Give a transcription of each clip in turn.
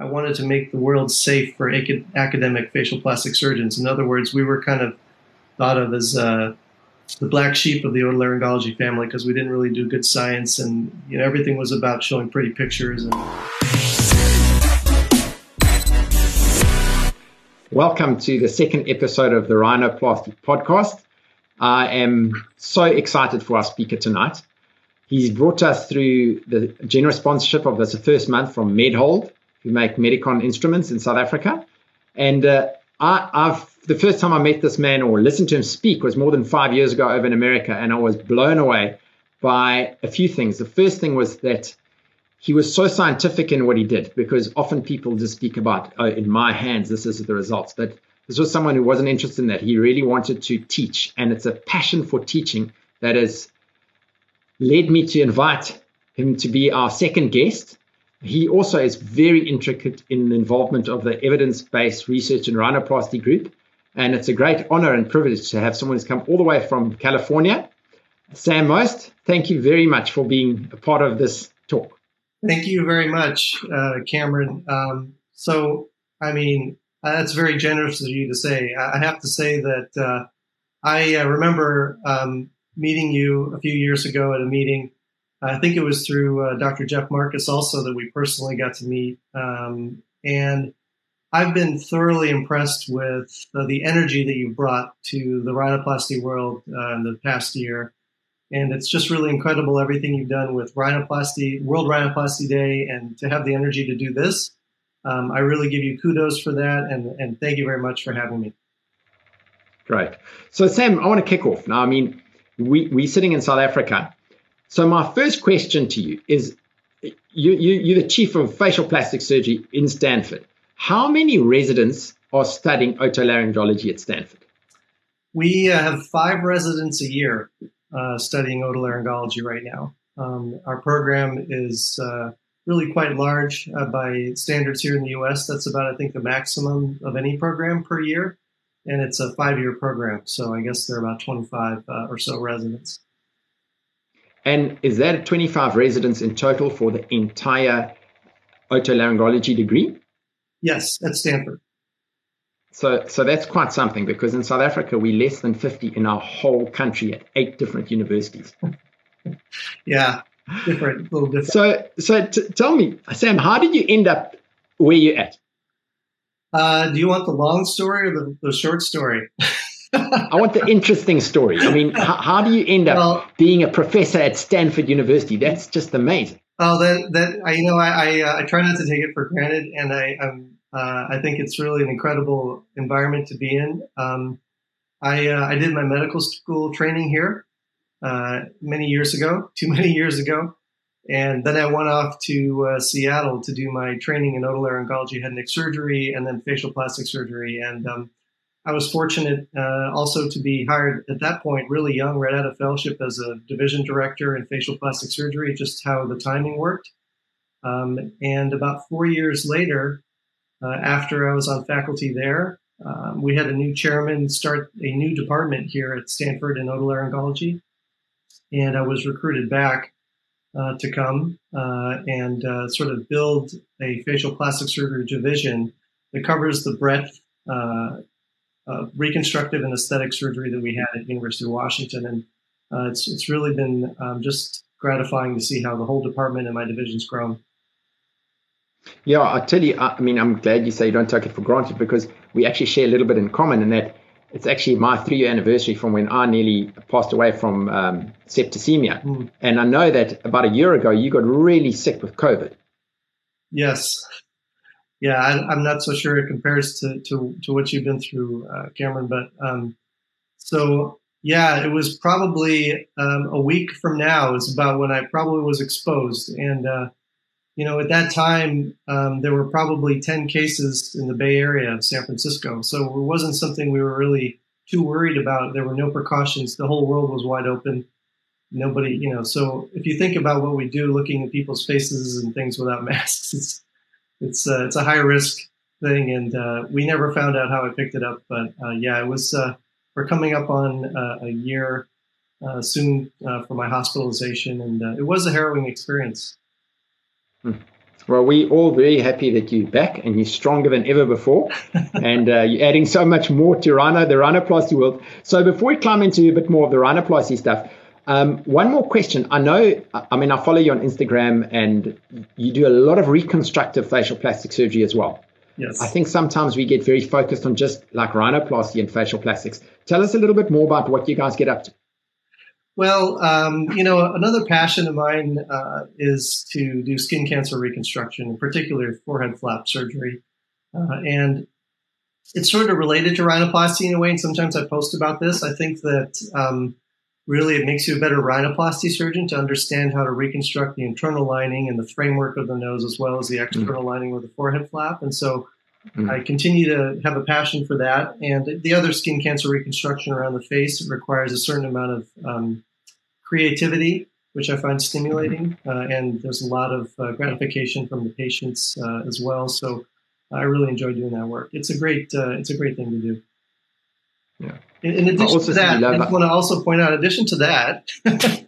I wanted to make the world safe for ac- academic facial plastic surgeons. In other words, we were kind of thought of as uh, the black sheep of the otolaryngology family because we didn't really do good science, and you know everything was about showing pretty pictures. And welcome to the second episode of the Rhinoplasty podcast. I am so excited for our speaker tonight. He's brought us through the generous sponsorship of this first month from MedHold, who make Medicon instruments in South Africa. And uh, I, I've the first time I met this man or listened to him speak was more than five years ago over in America, and I was blown away by a few things. The first thing was that he was so scientific in what he did because often people just speak about, oh, in my hands, this is the results. But this was someone who wasn't interested in that. He really wanted to teach, and it's a passion for teaching that has led me to invite him to be our second guest. He also is very intricate in the involvement of the evidence based research and rhinoplasty group. And it's a great honor and privilege to have someone who's come all the way from California. Sam Most, thank you very much for being a part of this talk. Thank you very much, uh, Cameron. Um, so, I mean, uh, that's very generous of you to say. I have to say that uh, I uh, remember um, meeting you a few years ago at a meeting. I think it was through uh, Dr. Jeff Marcus also that we personally got to meet. Um, and I've been thoroughly impressed with uh, the energy that you've brought to the rhinoplasty world uh, in the past year. And it's just really incredible everything you've done with rhinoplasty, World Rhinoplasty Day, and to have the energy to do this. Um, I really give you kudos for that, and, and thank you very much for having me. Great. So, Sam, I want to kick off. Now, I mean, we, we're sitting in South Africa. So my first question to you is, you, you, you're the chief of facial plastic surgery in Stanford. How many residents are studying otolaryngology at Stanford? We uh, have five residents a year uh, studying otolaryngology right now. Um, our program is uh, really quite large uh, by standards here in the U.S. That's about, I think, the maximum of any program per year and it's a five year program. So I guess there are about 25 uh, or so residents. And is that 25 residents in total for the entire otolaryngology degree? Yes, at Stanford. So, so that's quite something because in South Africa, we're less than 50 in our whole country at eight different universities. yeah, different, a little different. So, so t- tell me, Sam, how did you end up where you're at? Uh, do you want the long story or the, the short story? I want the interesting story. I mean, how, how do you end up well, being a professor at Stanford University? That's just amazing. Oh, that that I, you know, I I, uh, I try not to take it for granted, and I I'm, uh, I think it's really an incredible environment to be in. Um, I uh, I did my medical school training here uh, many years ago, too many years ago, and then I went off to uh, Seattle to do my training in otolaryngology, head and neck surgery, and then facial plastic surgery. And um, I was fortunate uh, also to be hired at that point, really young, right out of fellowship, as a division director in facial plastic surgery, just how the timing worked. Um, and about four years later, uh, after I was on faculty there, um, we had a new chairman start a new department here at Stanford in otolaryngology. And I was recruited back uh, to come uh, and uh, sort of build a facial plastic surgery division that covers the breadth uh, of reconstructive and aesthetic surgery that we had at University of Washington. And uh, it's, it's really been um, just gratifying to see how the whole department and my division's grown. Yeah, I tell you, I mean, I'm glad you say you don't take it for granted because we actually share a little bit in common in that it's actually my three year anniversary from when I nearly passed away from um, septicemia. Mm. And I know that about a year ago, you got really sick with COVID. Yes. Yeah, I, am not so sure it compares to, to, to what you've been through, uh, Cameron. But um, so, yeah, it was probably um, a week from now is about when I probably was exposed. And uh, you know, at that time, um, there were probably 10 cases in the Bay Area of San Francisco. So it wasn't something we were really too worried about. There were no precautions. The whole world was wide open. Nobody, you know, so if you think about what we do, looking at people's faces and things without masks, it's, it's, uh, it's a high risk thing. And, uh, we never found out how I picked it up. But, uh, yeah, it was, uh, we're coming up on uh, a year uh, soon for my hospitalization. And it was a harrowing experience. Hmm. Well, we're all very happy that you're back and you're stronger than ever before. and uh, you're adding so much more to Rhino, the rhinoplasty world. So before we climb into a bit more of the rhinoplasty stuff, um, one more question. I know, I mean, I follow you on Instagram and you do a lot of reconstructive facial plastic surgery as well. Yes. I think sometimes we get very focused on just like rhinoplasty and facial plastics. Tell us a little bit more about what you guys get up to. Well, um, you know, another passion of mine uh, is to do skin cancer reconstruction, in particular forehead flap surgery. Uh, and it's sort of related to rhinoplasty in a way. And sometimes I post about this. I think that um, really it makes you a better rhinoplasty surgeon to understand how to reconstruct the internal lining and the framework of the nose as well as the external mm. lining of the forehead flap. And so mm. I continue to have a passion for that. And the other skin cancer reconstruction around the face requires a certain amount of um, creativity, which I find stimulating, uh, and there's a lot of uh, gratification from the patients uh, as well. So I really enjoy doing that work. It's a great uh, it's a great thing to do. Yeah. In, in addition to that, I want to also point out. In addition to that,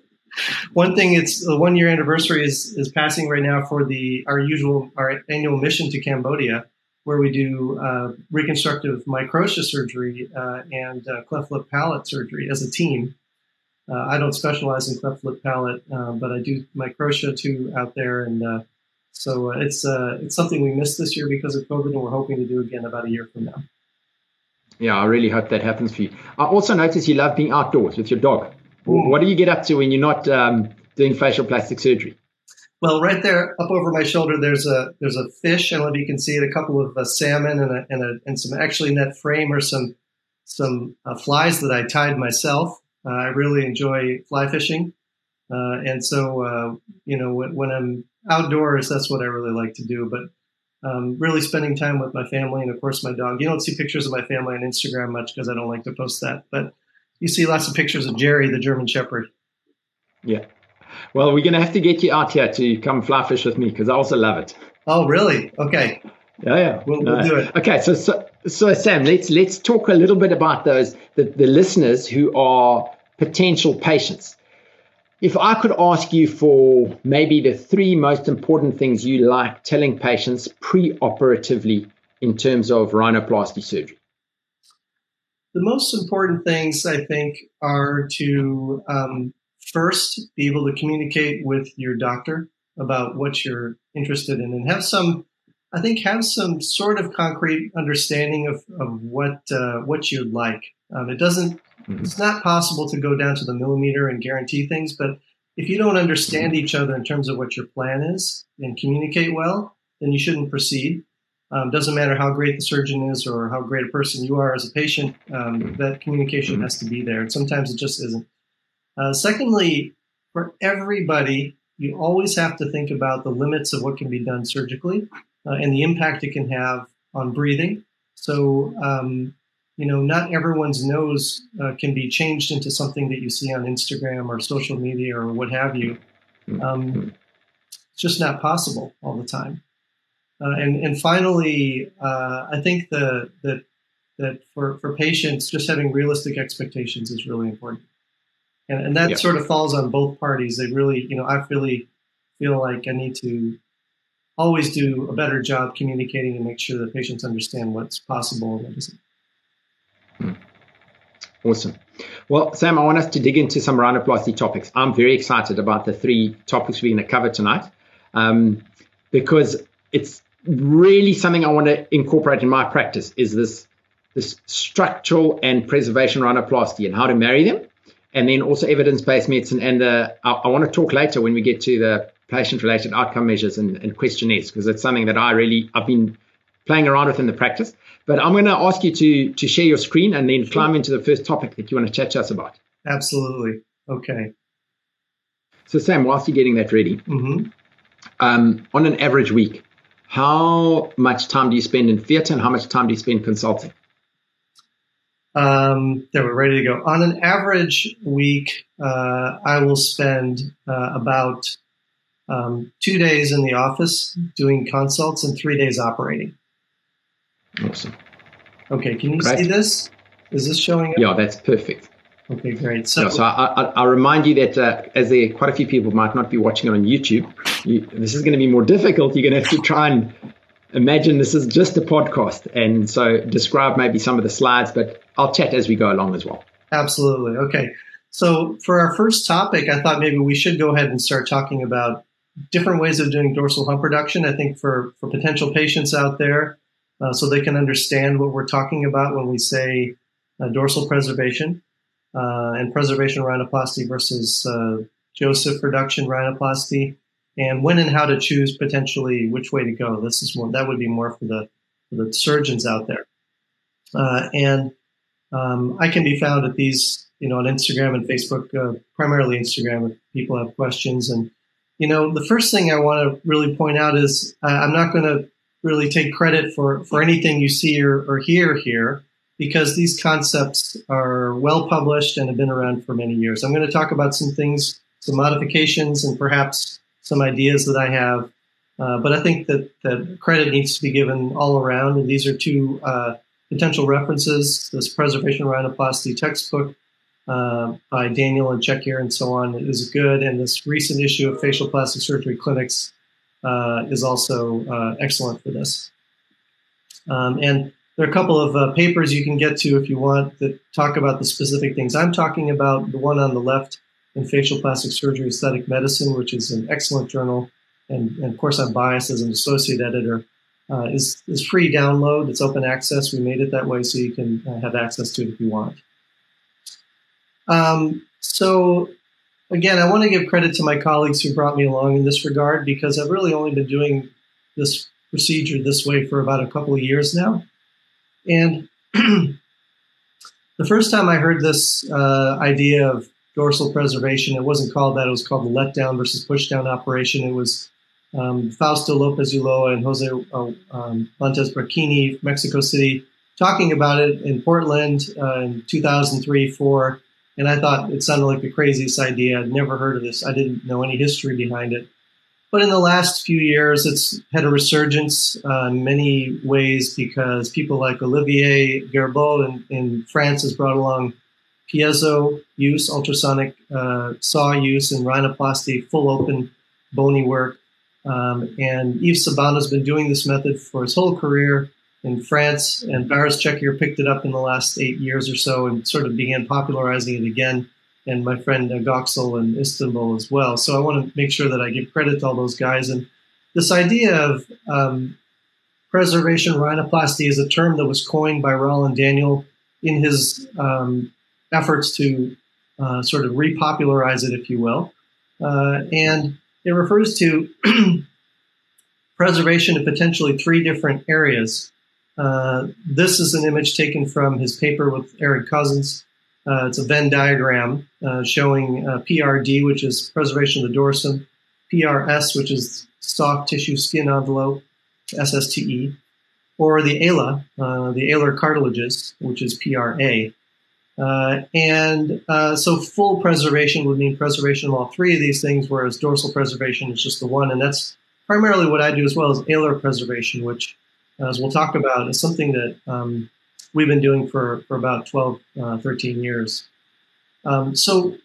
one thing it's the one year anniversary is is passing right now for the our usual our annual mission to Cambodia, where we do uh, reconstructive microtia surgery uh, and cleft lip palate surgery as a team. Uh, I don't specialize in cleft lip palate, uh, but I do microtia too out there, and uh, so uh, it's uh, it's something we missed this year because of COVID, and we're hoping to do again about a year from now. Yeah, I really hope that happens for you. I also notice you love being outdoors with your dog. What do you get up to when you're not um, doing facial plastic surgery? Well, right there, up over my shoulder, there's a there's a fish. I don't know if you can see it. A couple of uh, salmon and a, and, a, and some actually that frame are some some uh, flies that I tied myself. Uh, I really enjoy fly fishing. Uh, and so, uh, you know, when, when, I'm outdoors, that's what I really like to do. But um, really spending time with my family and, of course, my dog. You don't see pictures of my family on Instagram much because I don't like to post that. But you see lots of pictures of Jerry, the German Shepherd. Yeah. Well, we're going to have to get you out here to come fly fish with me because I also love it. Oh, really? Okay. Yeah, yeah. We'll, we'll do it. Okay, so, so so Sam, let's let's talk a little bit about those the, the listeners who are potential patients. If I could ask you for maybe the three most important things you like telling patients pre-operatively in terms of rhinoplasty surgery. The most important things I think are to um, first be able to communicate with your doctor about what you're interested in and have some I think have some sort of concrete understanding of, of what uh, what you'd like. Um, it doesn't. Mm-hmm. It's not possible to go down to the millimeter and guarantee things, but if you don't understand each other in terms of what your plan is and communicate well, then you shouldn't proceed. Um, doesn't matter how great the surgeon is or how great a person you are as a patient. Um, that communication mm-hmm. has to be there, and sometimes it just isn't. Uh, secondly, for everybody, you always have to think about the limits of what can be done surgically uh, and the impact it can have on breathing. So, um, you know, not everyone's nose uh, can be changed into something that you see on Instagram or social media or what have you. Um, it's just not possible all the time. Uh, and and finally, uh, I think the that that for, for patients, just having realistic expectations is really important. And, and that yeah. sort of falls on both parties. They really, you know, I really feel like I need to always do a better job communicating and make sure that patients understand what's possible and what isn't. Hmm. Awesome. Well, Sam, I want us to dig into some rhinoplasty topics. I'm very excited about the three topics we're going to cover tonight um, because it's really something I want to incorporate in my practice is this this structural and preservation rhinoplasty and how to marry them, and then also evidence-based medicine. And the, I, I want to talk later when we get to the patient related outcome measures and, and questionnaires because it's something that I really I've been playing around with in the practice. But I'm going to ask you to to share your screen and then climb into the first topic that you want to chat to us about. Absolutely. Okay. So Sam, whilst you're getting that ready, mm-hmm. um, on an average week, how much time do you spend in theatre and how much time do you spend consulting? Um, there, we're ready to go. On an average week, uh, I will spend uh, about um, two days in the office doing consults and three days operating. Awesome. Okay, can you Great. see this? Is this showing up? Yeah, that's perfect. Okay, great. So, yeah, so I, will remind you that uh, as there are quite a few people might not be watching it on YouTube, you, this is going to be more difficult. You're going to have to try and imagine this is just a podcast, and so describe maybe some of the slides, but I'll chat as we go along as well. Absolutely. Okay. So for our first topic, I thought maybe we should go ahead and start talking about different ways of doing dorsal hump reduction. I think for for potential patients out there, uh, so they can understand what we're talking about when we say uh, dorsal preservation uh, and preservation rhinoplasty versus uh, Joseph reduction rhinoplasty, and when and how to choose potentially which way to go. This is more that would be more for the for the surgeons out there, uh, and um, I can be found at these you know on Instagram and Facebook, primarily Instagram if people have questions. And you know the first thing I want to really point out is I'm not going to really take credit for for anything you see or, or hear here because these concepts are well published and have been around for many years. I'm going to talk about some things, some modifications, and perhaps some ideas that I have. Uh, but I think that, that credit needs to be given all around. And these are two uh, potential references. This preservation rhinoplasty textbook uh, by Daniel and Cakir and so on is good. And this recent issue of facial plastic surgery clinics uh, is also uh, excellent for this. Um, and there are a couple of uh, papers you can get to if you want that talk about the specific things I'm talking about. The one on the left in Facial Plastic Surgery Aesthetic Medicine, which is an excellent journal, and, and of course I'm biased as an associate editor, uh, is, is free download. It's open access. We made it that way so you can uh, have access to it if you want. Um, so again, I want to give credit to my colleagues who brought me along in this regard because I've really only been doing this procedure this way for about a couple of years now. And the first time I heard this uh, idea of dorsal preservation, it wasn't called that. It was called the letdown versus pushdown operation. It was um, Fausto Lopez Ulloa and Jose uh, um, Brachini, Mexico City, talking about it in Portland uh, in 2003 4. And I thought it sounded like the craziest idea. I'd never heard of this. I didn't know any history behind it. But in the last few years, it's had a resurgence uh, in many ways because people like Olivier Gerbault in, in France has brought along piezo use, ultrasonic uh, saw use, and rhinoplasty, full open bony work. Um, and Yves Sabano has been doing this method for his whole career in France, and Baris Cakir picked it up in the last eight years or so and sort of began popularizing it again and my friend uh, Göksel in Istanbul as well. So I want to make sure that I give credit to all those guys. And this idea of um, preservation rhinoplasty is a term that was coined by Rollin Daniel in his um, efforts to uh, sort of repopularize it, if you will. Uh, and it refers to preservation in potentially three different areas. Uh, this is an image taken from his paper with Aaron Kosins uh, it's a Venn diagram uh, showing uh, PRD, which is preservation of the dorsum, PRS, which is soft tissue skin envelope, SSTE, or the ALA, uh, the alar cartilages, which is PRA. And so full preservation would mean preservation of all three of these things, whereas dorsal preservation is just the one. And that's primarily what I do as well as alar preservation, which, as we'll talk about, is something that um, we've been doing for, for about 12, uh, 13 years. Um, so,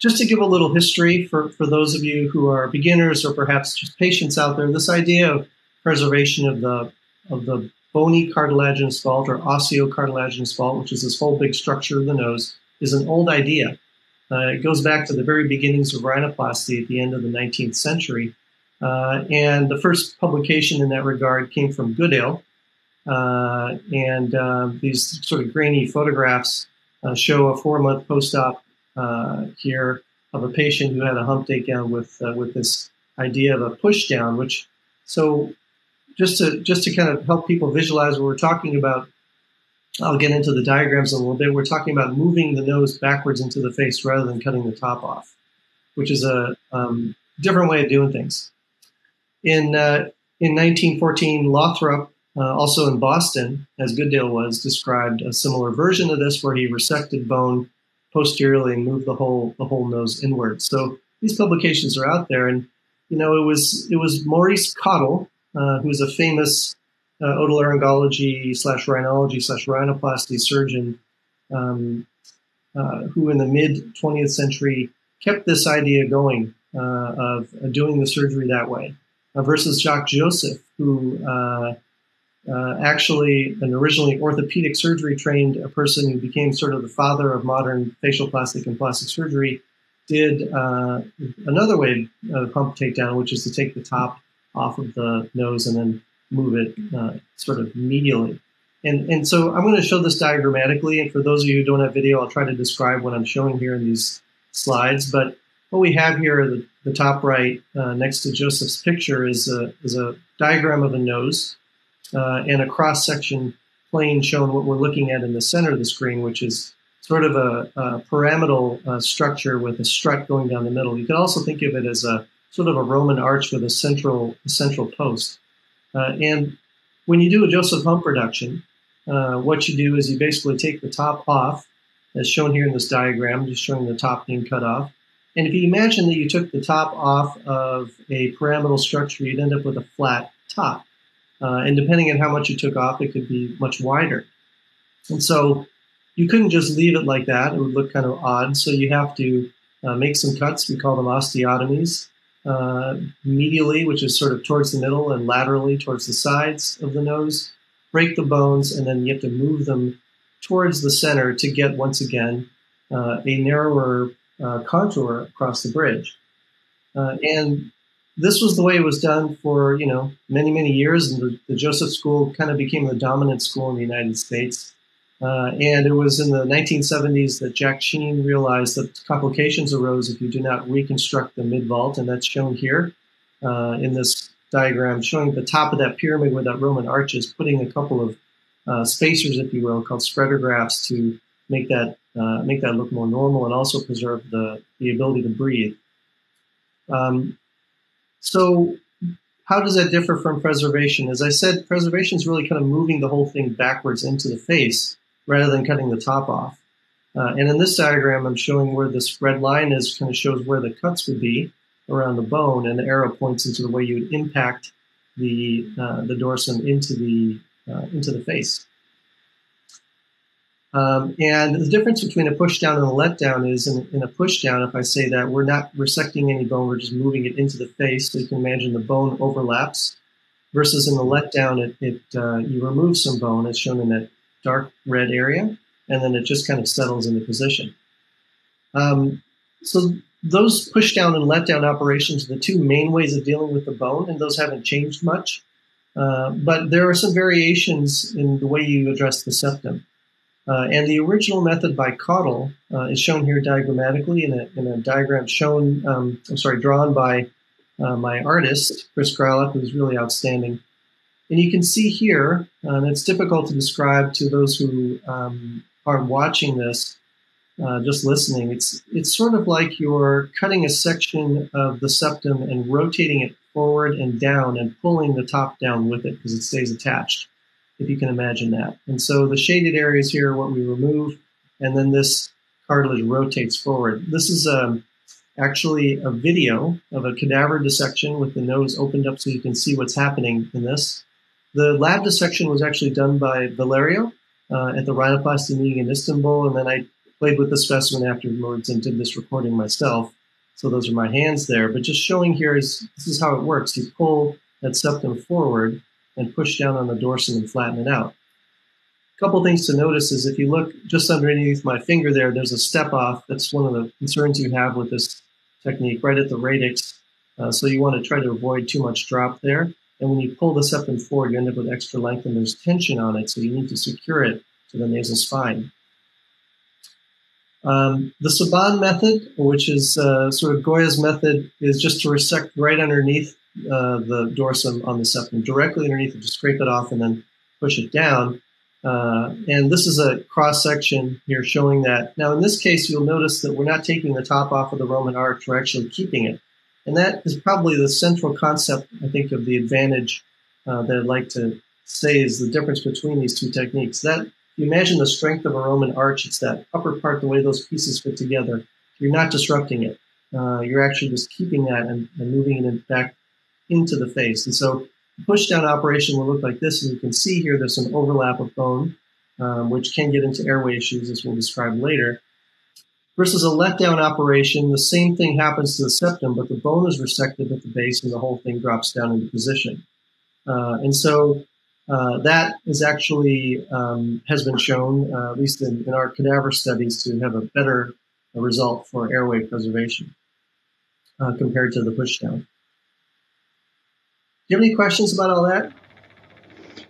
just to give a little history for, for those of you who are beginners or perhaps just patients out there, this idea of preservation of the of the bony cartilaginous vault or osteocartilaginous vault, which is this whole big structure of the nose, is an old idea. Uh, it goes back to the very beginnings of rhinoplasty at the end of the 19th century. Uh, and the first publication in that regard came from Goodale, uh, and uh, these sort of grainy photographs uh, show a four month post op uh, here of a patient who had a hump takedown with with this idea of a push down. Which so just to just to kind of help people visualize what we're talking about. I'll get into the diagrams a little bit. We're talking about moving the nose backwards into the face rather than cutting the top off, which is a um, different way of doing things. In uh, in 1914, Lothrop uh, also in Boston, as Goodale was, described a similar version of this where he resected bone posteriorly and moved the whole the whole nose inward. So these publications are out there, and you know it was it was Maurice Cottle, uh, a famous uh, otolaryngology slash rhinology slash rhinoplasty surgeon, um, uh, who in the mid 20th century kept this idea going uh, of doing the surgery that way, versus Jacques Joseph, who uh, uh, actually an originally orthopedic surgery trained a person who became sort of the father of modern facial plastic and plastic surgery, did another way of hump takedown, which is to take the top off of the nose and then move it sort of medially. And, and so I'm going to show this diagrammatically. And for those of you who don't have video, I'll try to describe what I'm showing here in these slides. But what we have here, are the, the top right, uh, next to Joseph's picture, is a, is a diagram of a nose uh, and a cross section plane showing what we're looking at in the center of the screen, which is sort of a, a pyramidal uh, structure with a strut going down the middle. You could also think of it as a sort of a Roman arch with a central a central post. Uh, and when you do a Joseph hump reduction, uh, what you do is you basically take the top off, as shown here in this diagram, just showing the top being cut off. And if you imagine that you took the top off of a pyramidal structure, you'd end up with a flat top. Uh, and depending on how much you took off, it could be much wider. And so you couldn't just leave it like that. It would look kind of odd. So you have to uh, make some cuts. We call them osteotomies. Uh, medially, which is sort of towards the middle, and laterally towards the sides of the nose break the bones, and then you have to move them towards the center to get, once again, uh, a narrower uh, contour across the bridge. Uh, and this was the way it was done for, you know, many, many years. And the, the Joseph School kind of became the dominant school in the United States. Uh, and it was in the 1970s that Jack Sheen realized that complications arose if you do not reconstruct the mid vault, and that's shown here uh, in this diagram showing the top of that pyramid where that Roman arch is, putting a couple of uh, spacers, if you will, called spreader grafts to make that uh, make that look more normal and also preserve the the ability to breathe. Um, so, how does that differ from preservation? As I said, preservation is really kind of moving the whole thing backwards into the face rather than cutting the top off. Uh, and in this diagram, I'm showing where this red line is, kind of shows where the cuts would be around the bone, and the arrow points into the way you would impact the uh, the dorsum into the uh, into the face. Um, and the difference between a push down and a let down is in, in, a push down, if I say that we're not resecting any bone, we're just moving it into the face. So you can imagine the bone overlaps. Versus in the let down, it, it uh, you remove some bone, as shown in that dark red area, and then it just kind of settles into position. Um, so those push down and let down operations are the two main ways of dealing with the bone, and those haven't changed much. Uh, but there are some variations in the way you address the septum. Uh, and the original method by Cottle uh, is shown here diagrammatically in a, in a diagram shown, um, I'm sorry, drawn by uh, my artist, Chris Gralapp, who's really outstanding. And you can see here, uh, and it's difficult to describe to those who um, aren't watching this, uh, just listening, it's it's sort of like you're cutting a section of the septum and rotating it forward and down and pulling the top down with it because it stays attached, if you can imagine that. And so the shaded areas here are what we remove, and then this cartilage rotates forward. This is um, actually a video of a cadaver dissection with the nose opened up so you can see what's happening in this. The lab dissection was actually done by Valerio uh, at the rhinoplasty meeting in Istanbul, and then I played with the specimen afterwards and did this recording myself. So those are my hands there. But just showing here is this is how it works. You pull that septum forward and push down on the dorsum and flatten it out. A couple things to notice is if you look just underneath my finger there, there's a step off. That's one of the concerns you have with this technique, right at the radix. Uh, so you want to try to avoid too much drop there. And when you pull this up and forward, you end up with extra length and there's tension on it. So you need to secure it to the nasal spine. Um, the Saban method, which is uh, sort of Goya's method, is just to resect right underneath uh, the dorsum on the septum, directly underneath it, to scrape it off and then push it down. Uh, and this is a cross section here showing that. Now, in this case, you'll notice that we're not taking the top off of the Roman arch, we're actually keeping it. And that is probably the central concept, I think, of the advantage uh, that I'd like to say is the difference between these two techniques. That you imagine the strength of a Roman arch, it's that upper part, the way those pieces fit together. You're not disrupting it. Uh, you're actually just keeping that and, and moving it back into the face. And so the push down operation will look like this. And you can see here there's some overlap of bone, um, which can get into airway issues, as we'll describe later. versus a letdown operation. The same thing happens to the septum, but the bone is resected at the base and the whole thing drops down into position. Uh, and so uh, that is actually um, has been shown, uh, at least in, in, our cadaver studies, to have a better result for airway preservation uh, compared to the pushdown. You have any questions about all that?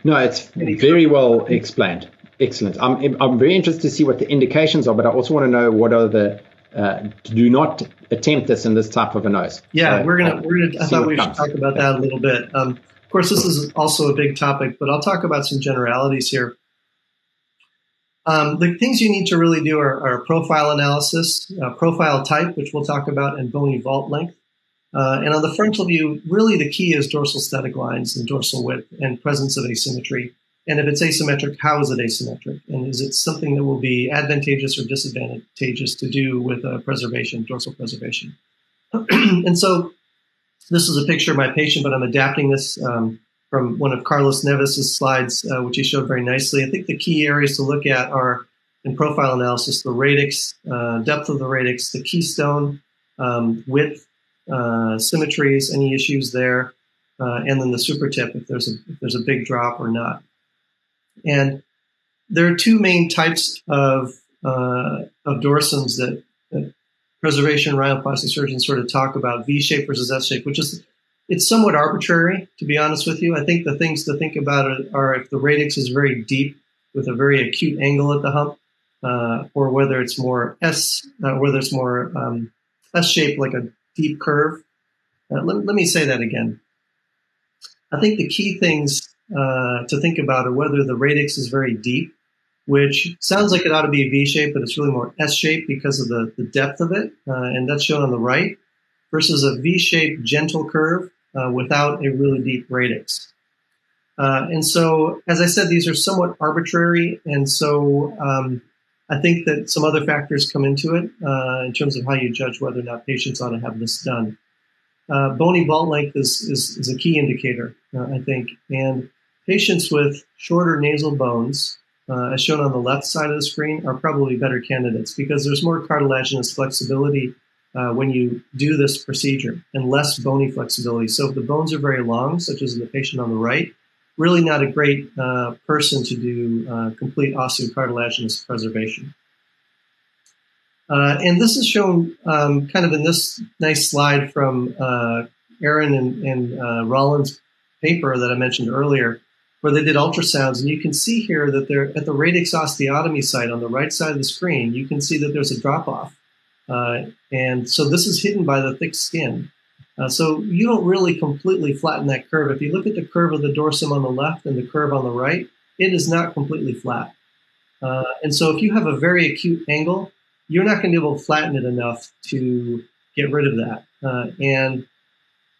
No, it's very well explained. Excellent. I'm, I'm very interested to see what the indications are, but I also want to know what are the uh, do not attempt this in this type of a nose. Yeah, so we're gonna we're gonna. I thought we should talk about that a little bit. Um, of course, this is also a big topic, but I'll talk about some generalities here. Um, the things you need to really do are, are profile analysis, uh, profile type, which we'll talk about, and bony vault length. Uh, and on the frontal view, really the key is dorsal aesthetic lines and dorsal width and presence of asymmetry. And if it's asymmetric, how is it asymmetric? And is it something that will be advantageous or disadvantageous to do with uh, preservation, dorsal preservation? and so this is a picture of my patient, but I'm adapting this um, from one of Carlos Neves' slides, uh, which he showed very nicely. I think the key areas to look at are in profile analysis, the radix, uh, depth of the radix, the keystone, um, width, uh, symmetries, any issues there, uh, and then the super tip if there's a if there's a big drop or not. And there are two main types of, uh, of dorsums that, that preservation rhinoplasty surgeons sort of talk about V shape versus S shape, which is it's somewhat arbitrary, to be honest with you. I think the things to think about are if the radix is very deep with a very acute angle at the hump, uh, or whether it's more S, uh, whether it's more um, S shaped like a deep curve. Uh, let, let, me say that again. I think the key things uh, to think about are whether the radix is very deep, which sounds like it ought to be a V shape, but it's really more S shape because of the, the depth of it, uh, and that's shown on the right, versus a V shaped gentle curve uh, without a really deep radix. Uh, and so, as I said, these are somewhat arbitrary, and so um, I think that some other factors come into it uh, in terms of how you judge whether or not patients ought to have this done. Uh, bony vault length is, is, is, a key indicator, uh, I think. And patients with shorter nasal bones, uh, as shown on the left side of the screen, are probably better candidates because there's more cartilaginous flexibility uh, when you do this procedure and less bony flexibility. So if the bones are very long, such as in the patient on the right, really not a great uh, person to do uh, complete osteocartilaginous preservation. Uh, and this is shown um, kind of in this nice slide from uh, Aaron and, and uh, Rollin's paper that I mentioned earlier, where they did ultrasounds. And you can see here that they're at the radix osteotomy site on the right side of the screen, you can see that there's a drop off. Uh, and so this is hidden by the thick skin. Uh, so you don't really completely flatten that curve. If you look at the curve of the dorsum on the left and the curve on the right, it is not completely flat. Uh, and so if you have a very acute angle, you're not going to be able to flatten it enough to get rid of that. Uh, and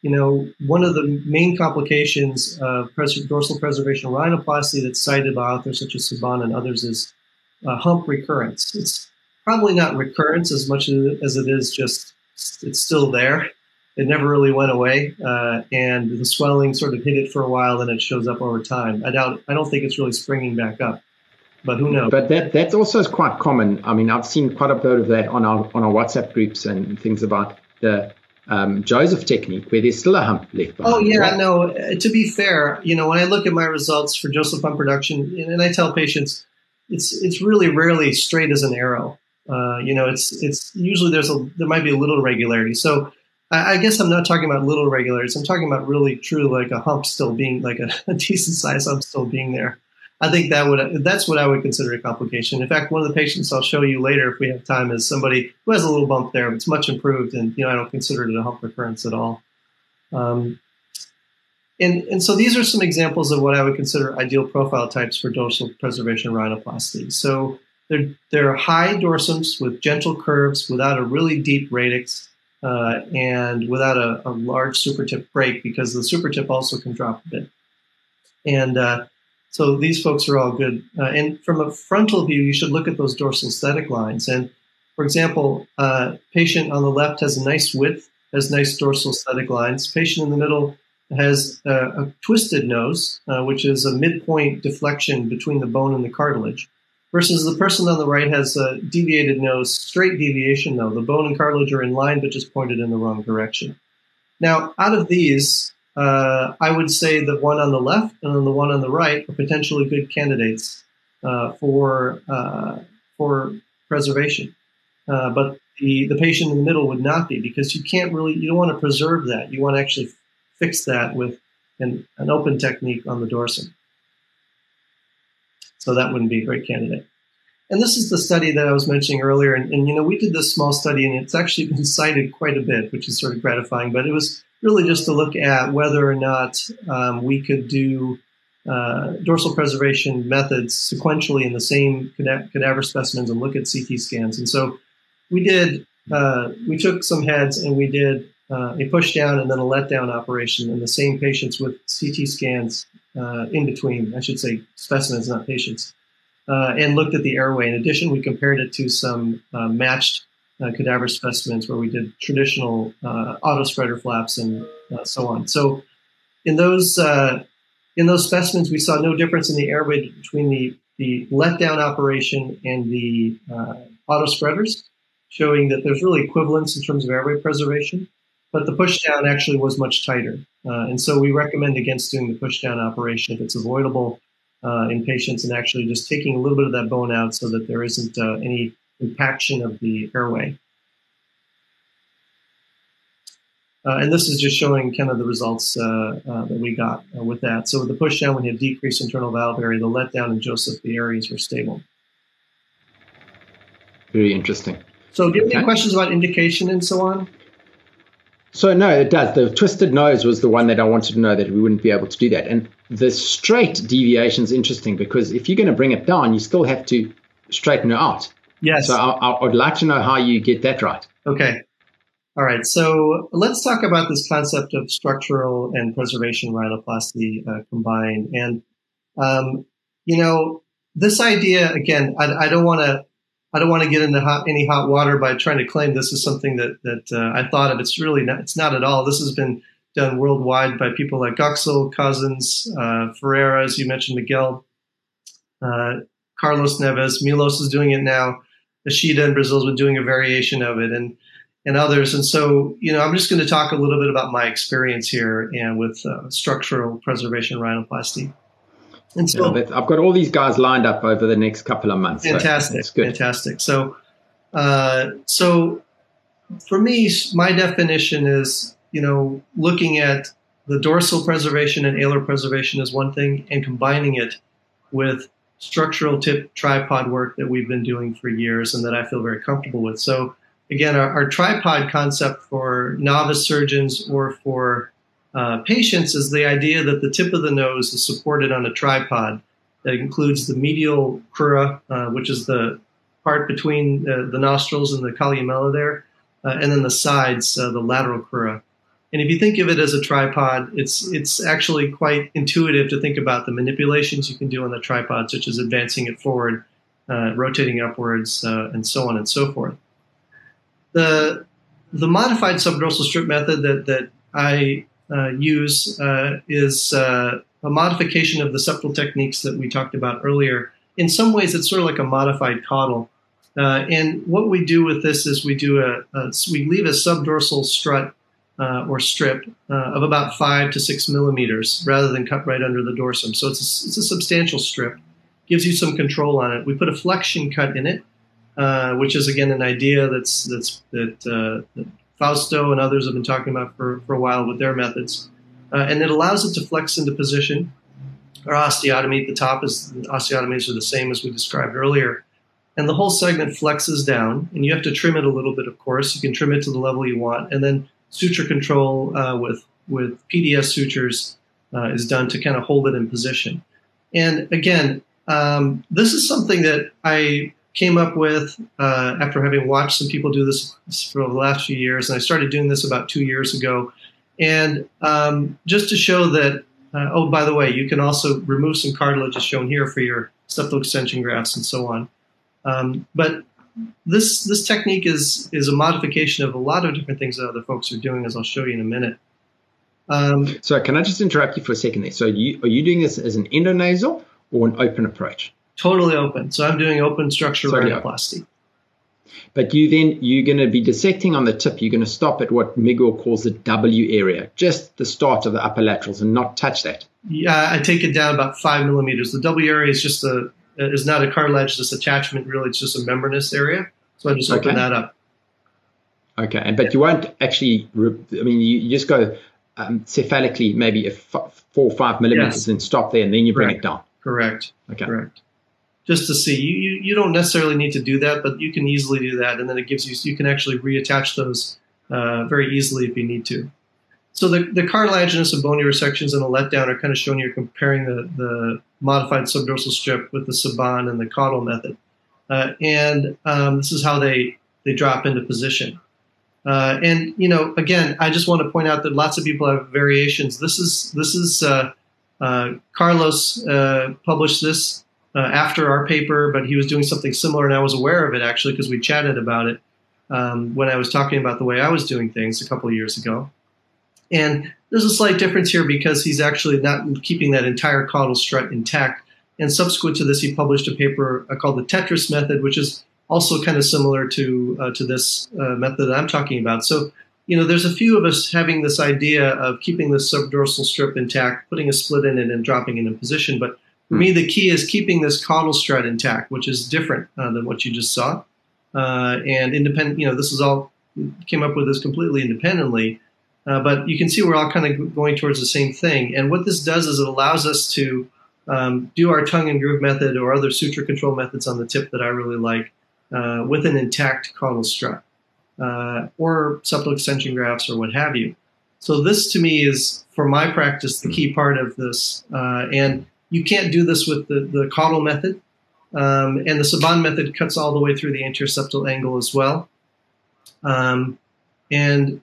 you know, one of the main complications of pres- dorsal preservation rhinoplasty that's cited by authors such as Saban and others is uh, hump recurrence. It's probably not recurrence as much as it is just it's still there. It never really went away, uh, and the swelling sort of hit it for a while, and it shows up over time. I doubt. I don't think it's really springing back up but who knows? But that that's also quite common. I mean, I've seen quite a bit of that on our on our WhatsApp groups and things about the um, Joseph technique, where there's still a hump left. Behind. Oh yeah, right? no. Uh, to be fair, you know, when I look at my results for Joseph hump reduction, and I tell patients, it's it's really rarely straight as an arrow. Uh, you know, it's it's usually there's a there might be a little irregularity. So I, guess I'm not talking about little irregularities. I'm talking about really true like a hump still being like a, a decent size hump still being there. I think that would that's what I would consider a complication. In fact, one of the patients I'll show you later if we have time is somebody who has a little bump there, but it's much improved, and you know I don't consider it a hump recurrence at all. Um, and and so these are some examples of what I would consider ideal profile types for dorsal preservation rhinoplasty. So they're they're high dorsums with gentle curves without a really deep radix. Uh, and without a, a large supertip break because the supertip also can drop a bit. And uh, so these folks are all good. Uh, and from a frontal view, you should look at those dorsal aesthetic lines. And for example, uh, patient on the left has a nice width, has nice dorsal aesthetic lines. Patient in the middle has a, a twisted nose, uh, which is a midpoint deflection between the bone and the cartilage. Versus the person on the right has a deviated nose, straight deviation though. The bone and cartilage are in line but just pointed in the wrong direction. Now, out of these, uh, I would say the one on the left and then the one on the right are potentially good candidates uh, for uh, for preservation. Uh, but the, the patient in the middle would not be because you can't really you don't want to preserve that. You want to actually fix that with an, an open technique on the dorsum. So that wouldn't be a great candidate. And this is the study that I was mentioning earlier. And, and, you know, we did this small study and it's actually been cited quite a bit, which is sort of gratifying. But it was really just to look at whether or not um, we could do uh, dorsal preservation methods sequentially in the same cadaver specimens and look at CT scans. And so we did, uh, we took some heads and we did uh, a push down and then a let down operation in the same patients with CT scans uh, in between, I should say specimens, not patients, uh, and looked at the airway. In addition, we compared it to some uh, matched uh, cadaver specimens where we did traditional uh, auto spreader flaps and so on. So in those in those specimens, we saw no difference in the airway between the the let down operation and the auto spreaders, showing that there's really equivalence in terms of airway preservation but the pushdown actually was much tighter. Uh, and so we recommend against doing the pushdown operation if it's avoidable uh, in patients and actually just taking a little bit of that bone out so that there isn't uh, any impaction of the airway. Uh, and this is just showing kind of the results uh, uh, that we got with that. So with the pushdown, when you have decreased internal valve area, the letdown and Joseph, the areas were stable. Very interesting. So do you have okay. any questions about indication and so on? So no, it does. The twisted nose was the one that I wanted to know that we wouldn't be able to do that. And the straight deviation is interesting because if you're going to bring it down, you still have to straighten it out. Yes. So I, I would like to know how you get that right. Okay. All right. So let's talk about this concept of structural and preservation rhinoplasty uh, combined. And, um, you know, this idea, again, I, I don't want to I don't want to get into hot, any hot water by trying to claim this is something that that uh, I thought of. It's really not. It's not at all. This has been done worldwide by people like Göksel, Kosins, uh, Ferreira, as you mentioned, Miguel, uh, Carlos Neves, Milos is doing it now. Ashida in Brazil has been doing a variation of it, and and others. And so, you know, I'm just going to talk a little bit about my experience here and with uh, structural preservation rhinoplasty. And so yeah, I've got all these guys lined up over the next couple of months. Fantastic, so fantastic. So, uh, so for me, my definition is you know looking at the dorsal preservation and alar preservation is one thing, and combining it with structural tip tripod work that we've been doing for years and that I feel very comfortable with. So again, our, our tripod concept for novice surgeons or for uh, patients is the idea that the tip of the nose is supported on a tripod that includes the medial crura, uh, which is the part between uh, the nostrils and the columella there, uh, and then the sides, uh, the lateral crura. And if you think of it as a tripod, it's it's actually quite intuitive to think about the manipulations you can do on the tripod, such as advancing it forward, rotating upwards, and so on and so forth. The the modified subdorsal strip method that that I use uh, is uh, a modification of the septal techniques that we talked about earlier. In some ways, it's sort of like a modified Cottle. Uh, and what we do with this is we do a, a we leave a subdorsal strut uh, or strip uh, of about five to six millimeters rather than cut right under the dorsum. So it's a, it's a substantial strip. Gives you some control on it. We put a flexion cut in it, which is again an idea that's that's that, that Fausto and others have been talking about for, for a while with their methods. Uh, and it allows it to flex into position. Our osteotomy at the top is osteotomies are the same as we described earlier. And the whole segment flexes down, and you have to trim it a little bit, of course. You can trim it to the level you want, and then suture control uh, with with PDS sutures uh, is done to kind of hold it in position. And again, um, this is something that I came up with uh, after having watched some people do this for the last few years, and I started doing this about two years ago. And um, just to show that, uh, oh, by the way, you can also remove some cartilage as shown here for your septal extension grafts and so on. Um, but this this technique is is a modification of a lot of different things that other folks are doing, as I'll show you in a minute. Um, so, can I just interrupt you for a second there? So, you, are you doing this as an endonasal or an open approach? Totally open. So I'm doing open structure totally rhinoplasty. But you then you're going to be dissecting on the tip. You're going to stop at what Miguel calls the W area, just the start of the upper laterals, and not touch that. Yeah, I take it down about five millimeters. The W area is just a is not a cartilage. cartilaginous attachment. Really, it's just a membranous area. So I just open okay. that up. Okay, and but you won't actually. I mean, you, you just go um, cephalically, maybe f- four or five millimeters, yes. and stop there, and then you bring Correct. it down. Correct. Okay. Correct just to see. You, you, you don't necessarily need to do that, but you can easily do that, and then it gives you you can actually reattach those uh, very easily if you need to. So the, the cartilaginous and bony resections and the letdown are kind of showing you comparing the, the modified subdorsal strip with the Saban and the Cottle method. Uh, and um, this is how they, they drop into position. Uh, and you know, again, I just want to point out that lots of people have variations. This is this is uh, uh Carlos uh, published this uh, after our paper, but he was doing something similar, and I was aware of it actually because we chatted about it um, when I was talking about the way I was doing things a couple of years ago. And there's a slight difference here because he's actually not keeping that entire caudal strut intact. And subsequent to this, he published a paper uh, called the Tetris method, which is also kind of similar to uh, to this uh, method I'm talking about. So, you know, there's a few of us having this idea of keeping the subdorsal strip intact, putting a split in it, and dropping it in position. But for me, the key is keeping this caudal strut intact, which is different uh, than what you just saw. Uh, and independent, you know, this is all came up with this completely independently. Uh, but you can see we're all kind of going towards the same thing. And what this does is it allows us to um, do our tongue and groove method or other suture control methods on the tip that I really like uh, with an intact caudal strut uh, or septal extension grafts or what have you. So this to me is, for my practice, the key part of this. Uh, and you can't do this with the, the Cottle method. Um, and the Saban method cuts all the way through the anterior septal angle as well. Um, and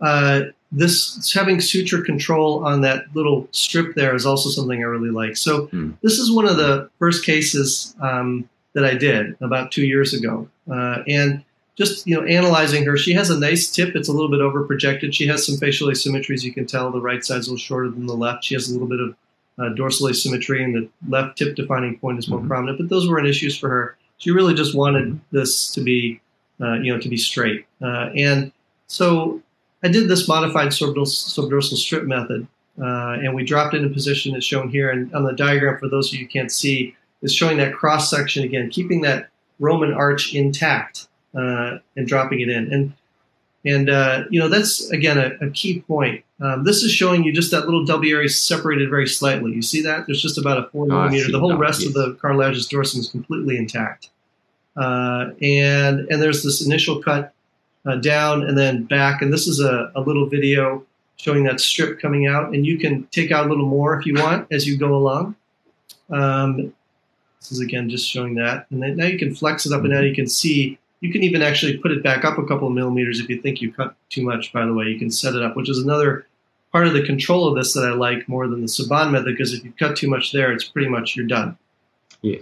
uh, this having suture control on that little strip there is also something I really like. So mm. this is one of the first cases um, that I did about two years ago, uh, and just you know analyzing her, she has a nice tip. It's a little bit over projected. She has some facial asymmetries. You can tell the right side's a little shorter than the left. She has a little bit of uh, dorsal asymmetry, and the left tip defining point is more mm-hmm. prominent. But those weren't issues for her. She really just wanted this to be, uh, you know, to be straight. Uh, and so I did this modified subdorsal, subdorsal strip method, uh, and we dropped it in position as shown here. And on the diagram, for those of you who can't see, is showing that cross section again, keeping that Roman arch intact uh, and dropping it in. And and uh, you know that's again a, a key point. Um, this is showing you just that little W area separated very slightly. You see that? There's just about a four millimeter. The whole rest yes. of the cartilaginous dorsum is completely intact. Uh, and and there's this initial cut uh, down and then back. And this is a, a little video showing that strip coming out. And you can take out a little more if you want as you go along. Um, this is again just showing that. And then now you can flex it up, and now you can see you can even actually put it back up a couple of millimeters if you think you cut too much, by the way. You can set it up, which is another part of the control of this that I like more than the Saban method, because if you cut too much there, it's pretty much you're done. Yeah.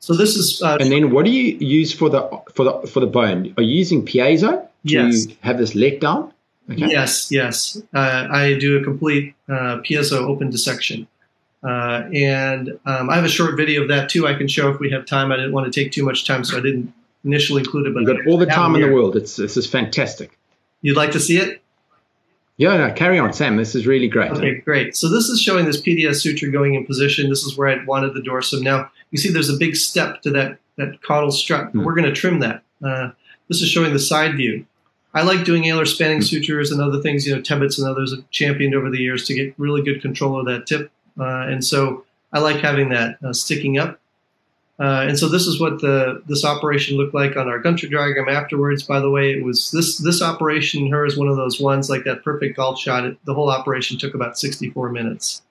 So this is. Uh, and then what do you use for the for the for the bone? Are you using piezo? Do yes. you have this let down? Okay. Yes, yes. Uh, I do a complete uh, piezo open dissection. Uh, and um, I have a short video of that too. I can show if we have time. I didn't want to take too much time, so I didn't initially include it. But You've got all the time in the world. It's this is fantastic. You'd like to see it? Yeah, no, carry on, Sam. This is really great. Okay, great. So this is showing this PDS suture going in position. This is where I wanted the dorsum. Now you see there's a big step to that that caudal strut. Mm. We're going to trim that. Uh, this is showing the side view. I like doing alar spanning mm. sutures and other things. You know, Tebbetts and others have championed over the years to get really good control of that tip. Uh, and so I like having that uh, sticking up. Uh, and so this is what the this operation looked like on our Gunter diagram afterwards. By the way, it was this this operation. Her is one of those ones like that perfect golf shot. It, the whole operation took about 64 minutes.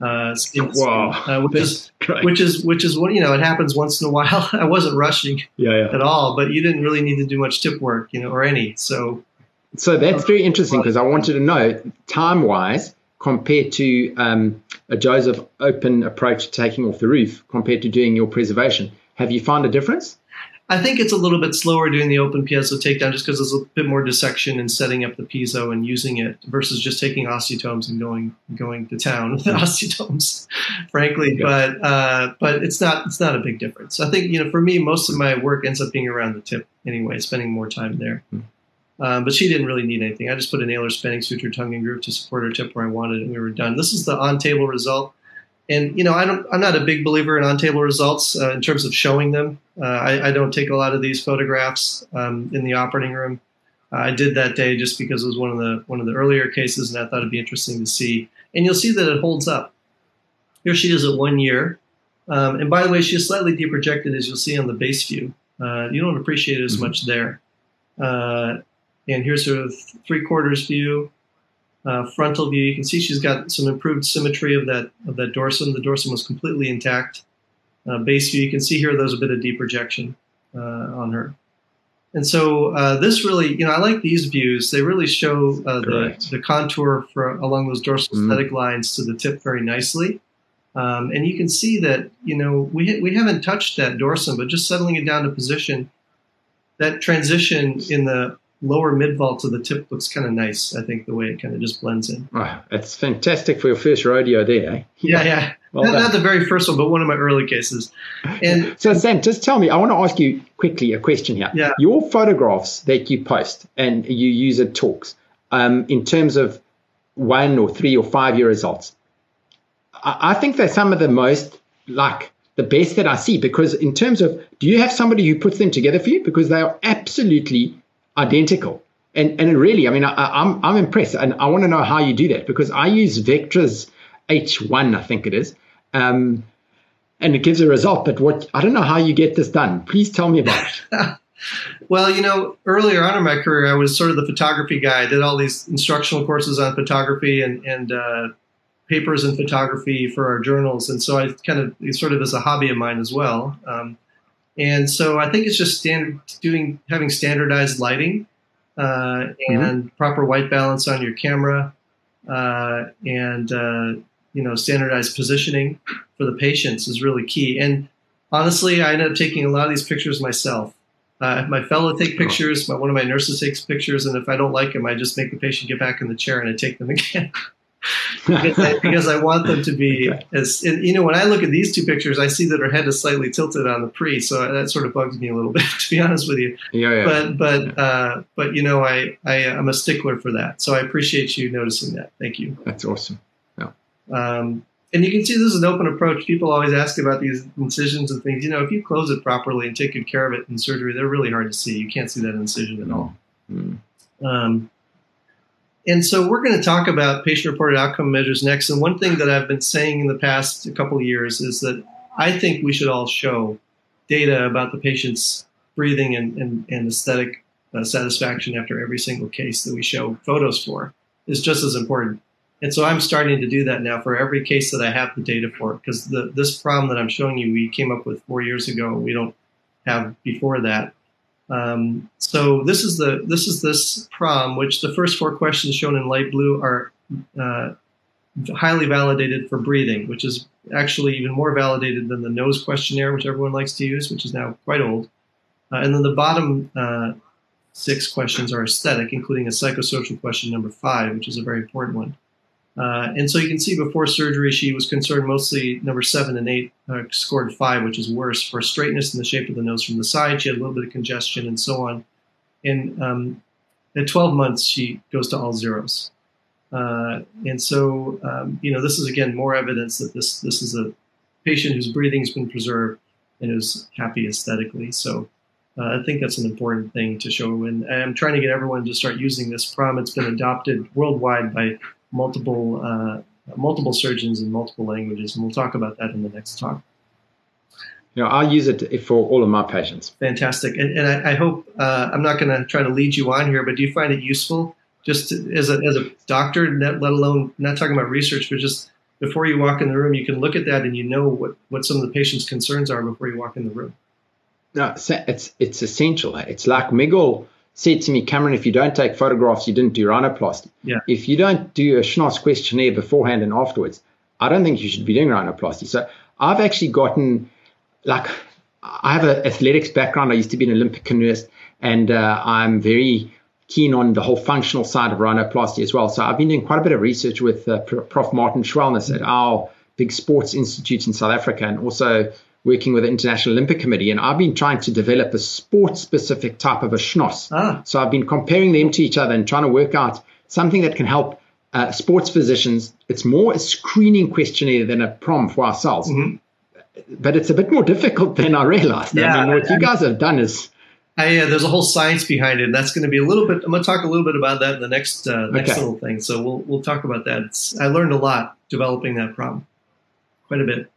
Uh, wow, uh, which is which is which is what you know. It happens once in a while. I wasn't rushing yeah, yeah. at all, but you didn't really need to do much tip work, you know, or any. So, so that's very interesting because I wanted to know time wise compared to um, a Joseph open approach to taking off the roof compared to doing your preservation. Have you found a difference? I think it's a little bit slower doing the open piezo takedown just because there's a bit more dissection and setting up the piezo and using it versus just taking osteotomes and going going to town with the osteotomes, frankly. Okay. But uh, but it's not it's not a big difference. I think you know for me most of my work ends up being around the tip anyway, spending more time there. Mm. Um, but she didn't really need anything. I just put an alar spanning suture tongue and groove to support her tip where I wanted, and we were done. This is the on table result. And you know, I don't. I'm not a big believer in on-table results uh, in terms of showing them. Uh, I, I, don't take a lot of these photographs um, in the operating room. Uh, I did that day just because it was one of the one of the earlier cases, and I thought it'd be interesting to see. And you'll see that it holds up. Here she is at one year. Um, and by the way, she is slightly deprojected, as you'll see on the base view. Uh, you don't appreciate it as mm-hmm. much there. And here's her three quarters view uh, frontal view, you can see she's got some improved symmetry of that of that dorsum. The dorsum was completely intact. Uh, base view, you can see here there's a bit of deprojection uh, on her. And so uh, this really, you know, I like these views. They really show uh, the, the contour for, along those dorsal mm. aesthetic lines to the tip very nicely. Um, and you can see that, you know, we, we haven't touched that dorsum, but just settling it down to position, that transition in the lower mid vault to the tip looks kind of nice. I think the way it kind of just blends in. Oh, it's fantastic for your first rodeo there. Eh? Yeah, yeah. Well not, not, the very first one, but one of my early cases. And so, Sam, just tell me. I want to ask you quickly a question here. Yeah. Your photographs that you post and you use at talks, um, in terms of one or three or five year results, I, I think they're some of the most like the best that I see because in terms of do you have somebody who puts them together for you because they are absolutely identical. And and really, I mean, I, am I'm, I'm impressed, and I want to know how you do that because I use Vectra's H1, I think it is, um, and it gives a result. But what I don't know how you get this done. Please tell me about it. well, you know, earlier on in my career, I was sort of the photography guy. I did all these instructional courses on photography and and uh, papers in photography for our journals, and so I kind of sort of as a hobby of mine as well. Um, and so I think it's just standard doing having standardized lighting uh, mm-hmm. and mm-hmm. proper white balance on your camera uh, and uh, you know standardized positioning for the patients is really key. And honestly, I end up taking a lot of these pictures myself. Uh, my fellow take pictures, my, one of my nurses takes pictures, and if I don't like them, I just make the patient get back in the chair and I take them again because, I, because, I, want them to be okay. as you know when I look at these two pictures I see that her head is slightly tilted on the pre so that sort of bugs me a little bit to be honest with you. Yeah, yeah. but but yeah. uh, but you know I, I am a stickler for that so I appreciate you noticing that. Thank you. That's awesome. Yeah. Um, and you can see this is an open approach. People always ask about these incisions and things. You know if you close it properly and take good care of it in surgery they're really hard to see. You can't see that incision at all. Mm. um, and so we're going to talk about patient reported outcome measures next. And one thing that I've been saying in the past couple of years is that I think we should all show data about the patient's breathing and, and, and aesthetic uh, satisfaction after every single case that we show photos for is just as important. And so I'm starting to do that now for every case that I have the data for, because this prom that I'm showing you, we came up with four years ago. We don't have before that. Um, so this is the this is this prom, which the first four questions shown in light blue are uh, highly validated for breathing, which is actually even more validated than the nose questionnaire, which everyone likes to use, which is now quite old. Uh, and then the bottom uh, six questions are aesthetic, including a psychosocial question number five, which is a very important one. Uh, and so you can see before surgery, she was concerned mostly number seven and eight uh, scored five, which is worse for straightness in the shape of the nose from the side. She had a little bit of congestion and so on. And um, at 12 months, she goes to all zeros. Uh, and so, um, you know, this is again more evidence that this this is a patient whose breathing has been preserved and who's happy aesthetically. So, uh, I think that's an important thing to show. And I'm trying to get everyone to start using this prom. It's been adopted worldwide by multiple uh, multiple surgeons in multiple languages, and we'll talk about that in the next talk. You know, I'll use it for all of my patients. Fantastic, and, and I, I, hope uh, I'm not going to try to lead you on here, but do you find it useful just to, as a as a doctor, let alone not talking about research, but just before you walk in the room, you can look at that and you know what what some of the patient's concerns are before you walk in the room. No, it's it's essential. It's like Miguel said to me, Cameron, if you don't take photographs, you didn't do rhinoplasty. Yeah. If you don't do a SCHNOS questionnaire beforehand and afterwards, I don't think you should be doing rhinoplasty. So I've actually gotten like I have an athletics background. I used to be an Olympic canoeist, and uh, I'm very keen on the whole functional side of rhinoplasty as well. So I've been doing quite a bit of research with uh, Prof. Martin Schwellnus at our big sports institute in South Africa, and also working with the International Olympic Committee. And I've been trying to develop a sports-specific type of a SCHNOS. Ah. So I've been comparing them to each other and trying to work out something that can help uh, sports physicians. It's more a screening questionnaire than a prom for ourselves. Mm-hmm but it's a bit more difficult than I realized. Yeah, I mean, what I, you guys have done is. I, uh, there's a whole science behind it. And that's going to be a little bit. I'm going to talk a little bit about that in the next uh, next okay. little thing. So we'll we'll talk about that. It's, I learned a lot developing that prom, quite a bit.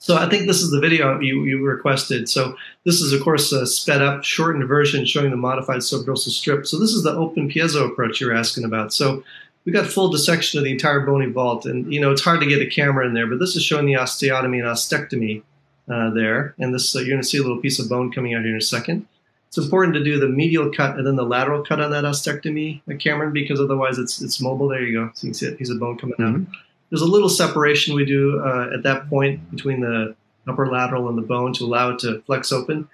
So I think this is the video you, you requested. So this is, of course, a sped up, shortened version showing the modified subdorsal strip. So this is the open piezo approach you're asking about. So we got full dissection of the entire bony vault, and you know it's hard to get a camera in there, but this is showing the osteotomy and ostectomy uh, there, and this uh, you're going to see a little piece of bone coming out here in a second. It's important to do the medial cut and then the lateral cut on that ostectomy, uh, Cameron, because otherwise it's it's mobile. There you go. So you can see a piece of bone coming mm-hmm. out. There's a little separation we do uh, at that point between the upper lateral and the bone to allow it to flex open.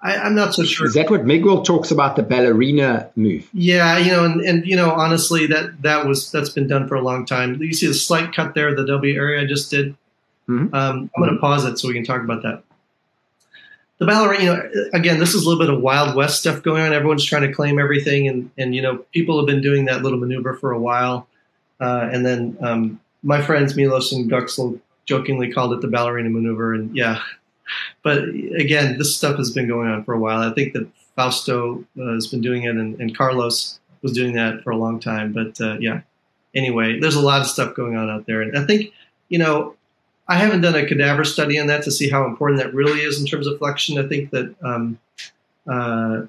I, am not so sure. Is that what Miguel talks about the ballerina move? Yeah, you know, and, and you know, honestly, that that was that's been done for a long time. You see the slight cut there, the W area I just did. Mm-hmm. Um, I'm going to pause it so we can talk about that. The ballerina, you know, again, this is a little bit of Wild West stuff going on. Everyone's trying to claim everything, and and you know, people have been doing that little maneuver for a while. Uh, and then um, my friends Milos and Göksel jokingly called it the ballerina maneuver, and yeah, but again, this stuff has been going on for a while. I think that Fausto uh, has been doing it, and, and, Carlos was doing that for a long time. But uh, yeah, anyway, there's a lot of stuff going on out there, and I think you know I haven't done a cadaver study on that to see how important that really is in terms of flexion. I think that um, uh,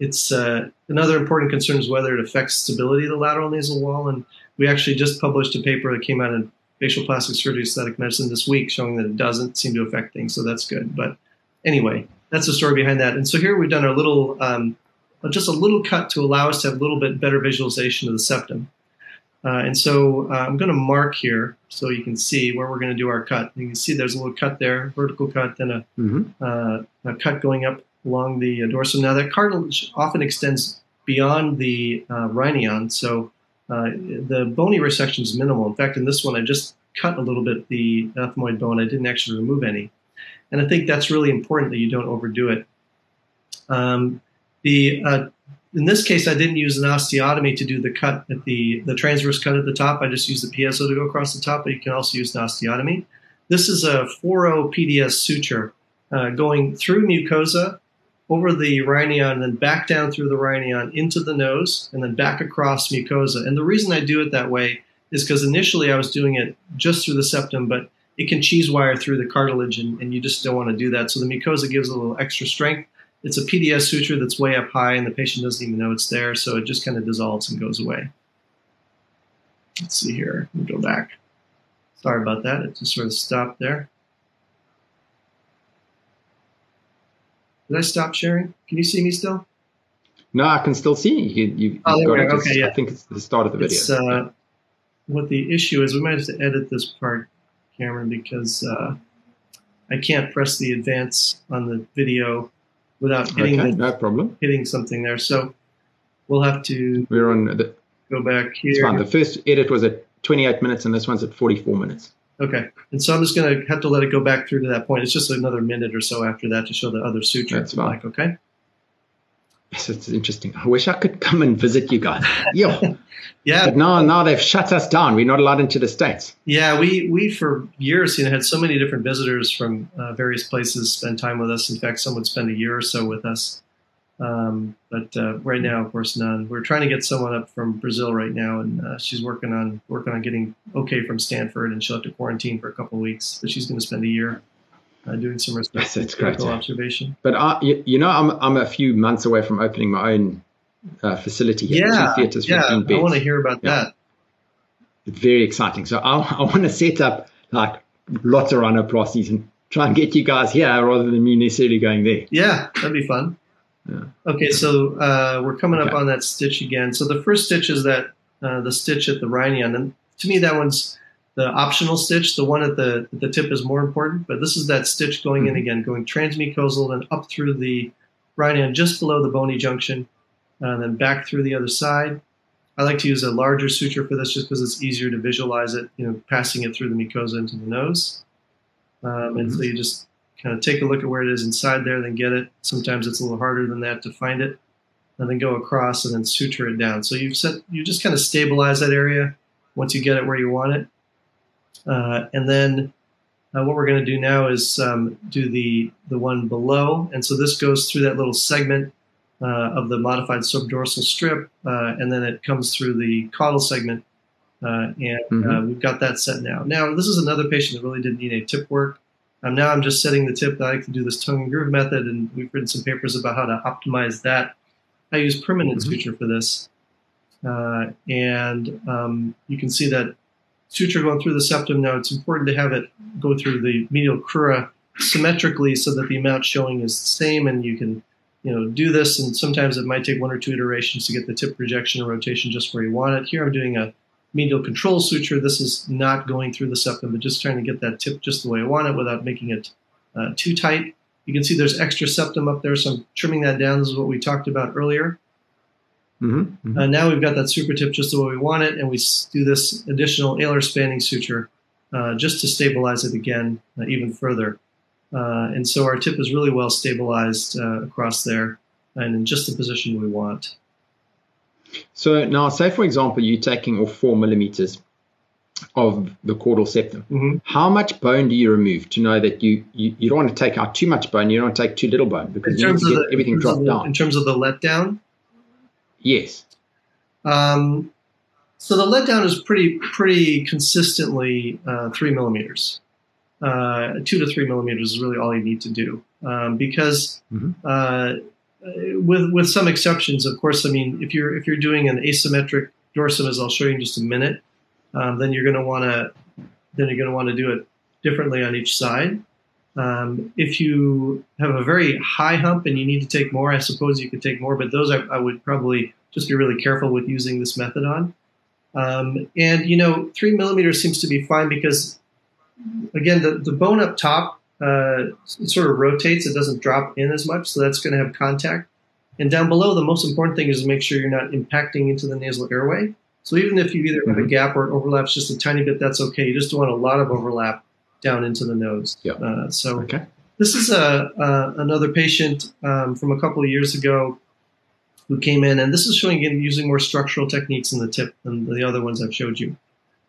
it's uh, another important concern is whether it affects stability of the lateral nasal wall, and we actually just published a paper that came out in facial plastic surgery aesthetic medicine this week showing that it doesn't seem to affect things. So that's good. But anyway, that's the story behind that. And so here we've done our little, um, just a little cut to allow us to have a little bit better visualization of the septum. Uh, and so uh, I'm going to mark here so you can see where we're going to do our cut. You can see there's a little cut there, vertical cut, then a, mm-hmm. uh, a cut going up along the dorsum. Now that cartilage often extends beyond the uh, rhinion, so uh, the bony resection is minimal. In fact, in this one, I just cut a little bit the ethmoid bone. I didn't actually remove any. And I think that's really important that you don't overdo it. Um, the uh, in this case, I didn't use an osteotome to do the cut at the the transverse cut at the top. I just used the piezo to go across the top, but you can also use an osteotome. This is a 4-0 PDS suture uh, going through mucosa over the rhinion and then back down through the rhinion into the nose and then back across mucosa. And the reason I do it that way is because initially I was doing it just through the septum, but it can cheese wire through the cartilage and, and you just don't want to do that. So the mucosa gives a little extra strength. It's a PDS suture that's way up high and the patient doesn't even know it's there. So it just kind of dissolves and goes away. Let's see here. Let me go back. Sorry about that. It just sort of stopped there. Did I stop sharing? Can you see me still? No, I can still see you. you oh, got it. Okay, yeah. I think it's the start of the video. Uh, what the issue is, we might have to edit this part, Cameron, because uh, I can't press the advance on the video without hitting okay, the, no problem. hitting something there. So we'll have to. We're on the. Go back here. It's fine. The first edit was at 28 minutes, and this one's at 44 minutes. Okay. And so I'm just going to have to let it go back through to that point. It's just another minute or so after that to show the other suture. That's fine. Like, okay. Yes, it's interesting. I wish I could come and visit you guys. Yeah. yeah. But now, now they've shut us down. We're not allowed into the states. Yeah, we we for years you know had so many different visitors from uh, various places spend time with us. In fact, some would spend a year or so with us. Um, but uh, right now, of course, none. We're trying to get someone up from Brazil right now, and uh, she's working on working on getting okay from Stanford, and she'll have to quarantine for a couple of weeks. But she's going to spend a year uh, doing some critical observation. But I, you, you, know, I'm I'm a few months away from opening my own uh, facility here. Yeah, theaters, yeah. I want to hear about yeah. that. Very exciting. So I, I want to set up like lots of rhinoplasties and try and get you guys here rather than me necessarily going there. Yeah, that'd be fun. Yeah. Okay, so uh, we're coming okay. up on that stitch again. So the first stitch is that uh, the stitch at the rhinion, and to me that one's the optional stitch. The one at the the tip is more important, but this is that stitch going in again, going transmucosal and up through the rhinion just below the bony junction, and then back through the other side. I like to use a larger suture for this just because it's easier to visualize it, you know, passing it through the mucosa into the nose. Um, and mm-hmm. so you just kind of take a look at where it is inside there, then get it. Sometimes it's a little harder than that to find it, and then go across and then suture it down. So you've set, you just kind of stabilize that area once you get it where you want it. Uh, and then uh, what we're going to do now is um, do the the one below, and so this goes through that little segment uh, of the modified subdorsal strip, uh, and then it comes through the caudal segment, uh, and uh, mm-hmm. we've got that set now. Now this is another patient that really didn't need any tip work. Um, now I'm just setting the tip. that I like to do this tongue and groove method, and we've written some papers about how to optimize that. I use permanent mm-hmm. suture for this, and um, you can see that suture going through the septum. Now it's important to have it go through the medial crura symmetrically so that the amount showing is the same and you can you know do this and sometimes it might take one or two iterations to get the tip projection and rotation just where you want it. Here I'm doing a medial control suture. This is not going through the septum but just trying to get that tip just the way I want it without making it uh, too tight. You can see there's extra septum up there, so I'm trimming that down. This is what we talked about earlier. Mm-hmm, mm-hmm. Uh, now we've got that super tip just the way we want it, and we do this additional alar spanning suture uh, just to stabilize it again uh, even further. Uh, and so our tip is really well stabilized uh, across there and in just the position we want. So now, say for example, you're taking off four millimeters of the caudal septum. Mm-hmm. How much bone do you remove to know that you, you, you, don't want to take out too much bone, you don't want to take too little bone because you need to get the, everything dropped down. In terms of the letdown, Yes. Um, so the letdown is pretty pretty consistently uh, three millimeters. Uh, two to three millimeters is really all you need to do um, because mm-hmm. uh, with with some exceptions, of course. I mean, if you're if you're doing an asymmetric dorsum, as I'll show you in just a minute, um, then you're going to want to then you're going to want to do it differently on each side. Um, if you have a very high hump and you need to take more, I suppose you could take more, but those I, I would probably just be really careful with using this method on. Um, and you know, three millimeters seems to be fine because, again, the, the bone up top uh, it sort of rotates; it doesn't drop in as much, so that's going to have contact. And down below, the most important thing is to make sure you're not impacting into the nasal airway. So even if you either have a mm-hmm. gap or it overlaps just a tiny bit, that's okay. You just don't want a lot of overlap down into the nose. Yeah. Uh, so okay. this is a, uh, another patient um, from a couple of years ago who came in, and this is showing him using more structural techniques in the tip than the other ones I've showed you.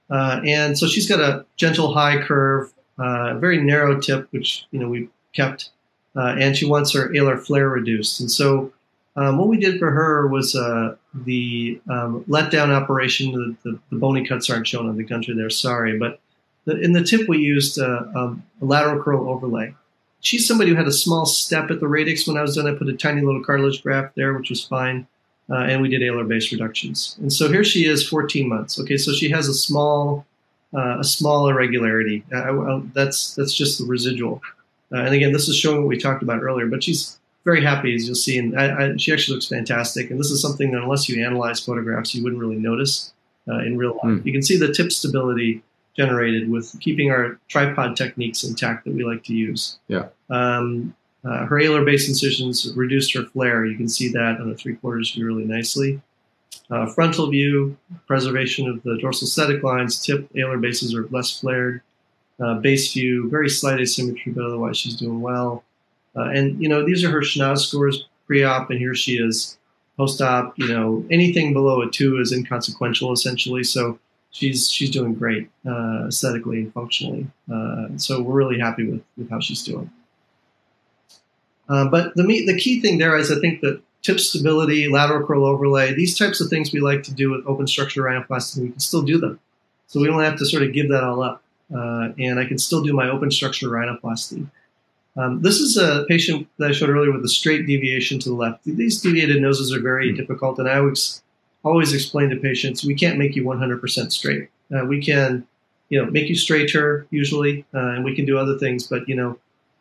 Uh, and so she's got a gentle high curve, uh, very narrow tip, which you know we kept, uh, and she wants her alar flare reduced. And so um, what we did for her was uh, the um, letdown operation. The, the, the, bony cuts aren't shown on the Gunter there, sorry, but the, in the tip, we used uh, um, a lateral crural overlay. She's somebody who had a small step at the radix when I was done. I put a tiny little cartilage graft there, which was fine. Uh, and we did alar base reductions. And so here she is, 14 months. Okay, so she has a small, uh, a small irregularity. Uh, that's that's just the residual. Uh, and again, this is showing what we talked about earlier. But she's very happy, as you'll see, and I, I, she actually looks fantastic. And this is something that, unless you analyze photographs, you wouldn't really notice uh, in real life. Mm. You can see the tip stability generated with keeping our tripod techniques intact that we like to use. Yeah. Um, uh, her alar base incisions reduced her flare. You can see that on the three quarters view really nicely. Uh, frontal view, preservation of the dorsal aesthetic lines, tip alar bases are less flared. Uh, base view, very slight asymmetry, but otherwise she's doing well. Uh, and, you know, these are her SCHNOS scores pre-op, and here she is post-op. You know, anything below a two is inconsequential, essentially. So she's she's doing great uh, aesthetically and functionally. Uh, so we're really happy with, with how she's doing. Uh, but the the key thing there is I think that tip stability, lateral crural overlay, these types of things we like to do with open structure rhinoplasty, we can still do them. So we don't have to sort of give that all up. Uh, and I can still do my open structure rhinoplasty. Um, this is a patient that I showed earlier with a straight deviation to the left. These deviated noses are very mm-hmm. difficult, and I always always explain to patients we can't make you 100% straight. Uh, we can, you know, make you straighter usually, uh, and we can do other things. But you know,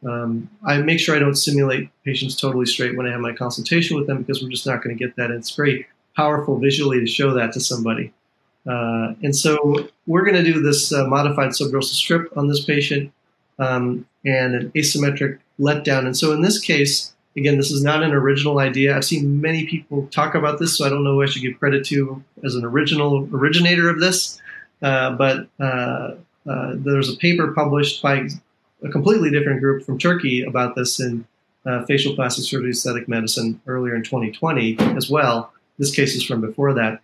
um, I make sure I don't simulate patients totally straight when I have my consultation with them because we're just not going to get that. It's very powerful visually to show that to somebody. Uh, and so we're going to do this uh, modified subdorsal strip on this patient um, and an asymmetric letdown. And so in this case, again, this is not an original idea. I've seen many people talk about this, so I don't know who I should give credit to as an original originator of this. Uh, but uh, uh, there's a paper published by a completely different group from Turkey about this in uh, facial plastic surgery aesthetic medicine earlier in 2020 as well. This case is from before that.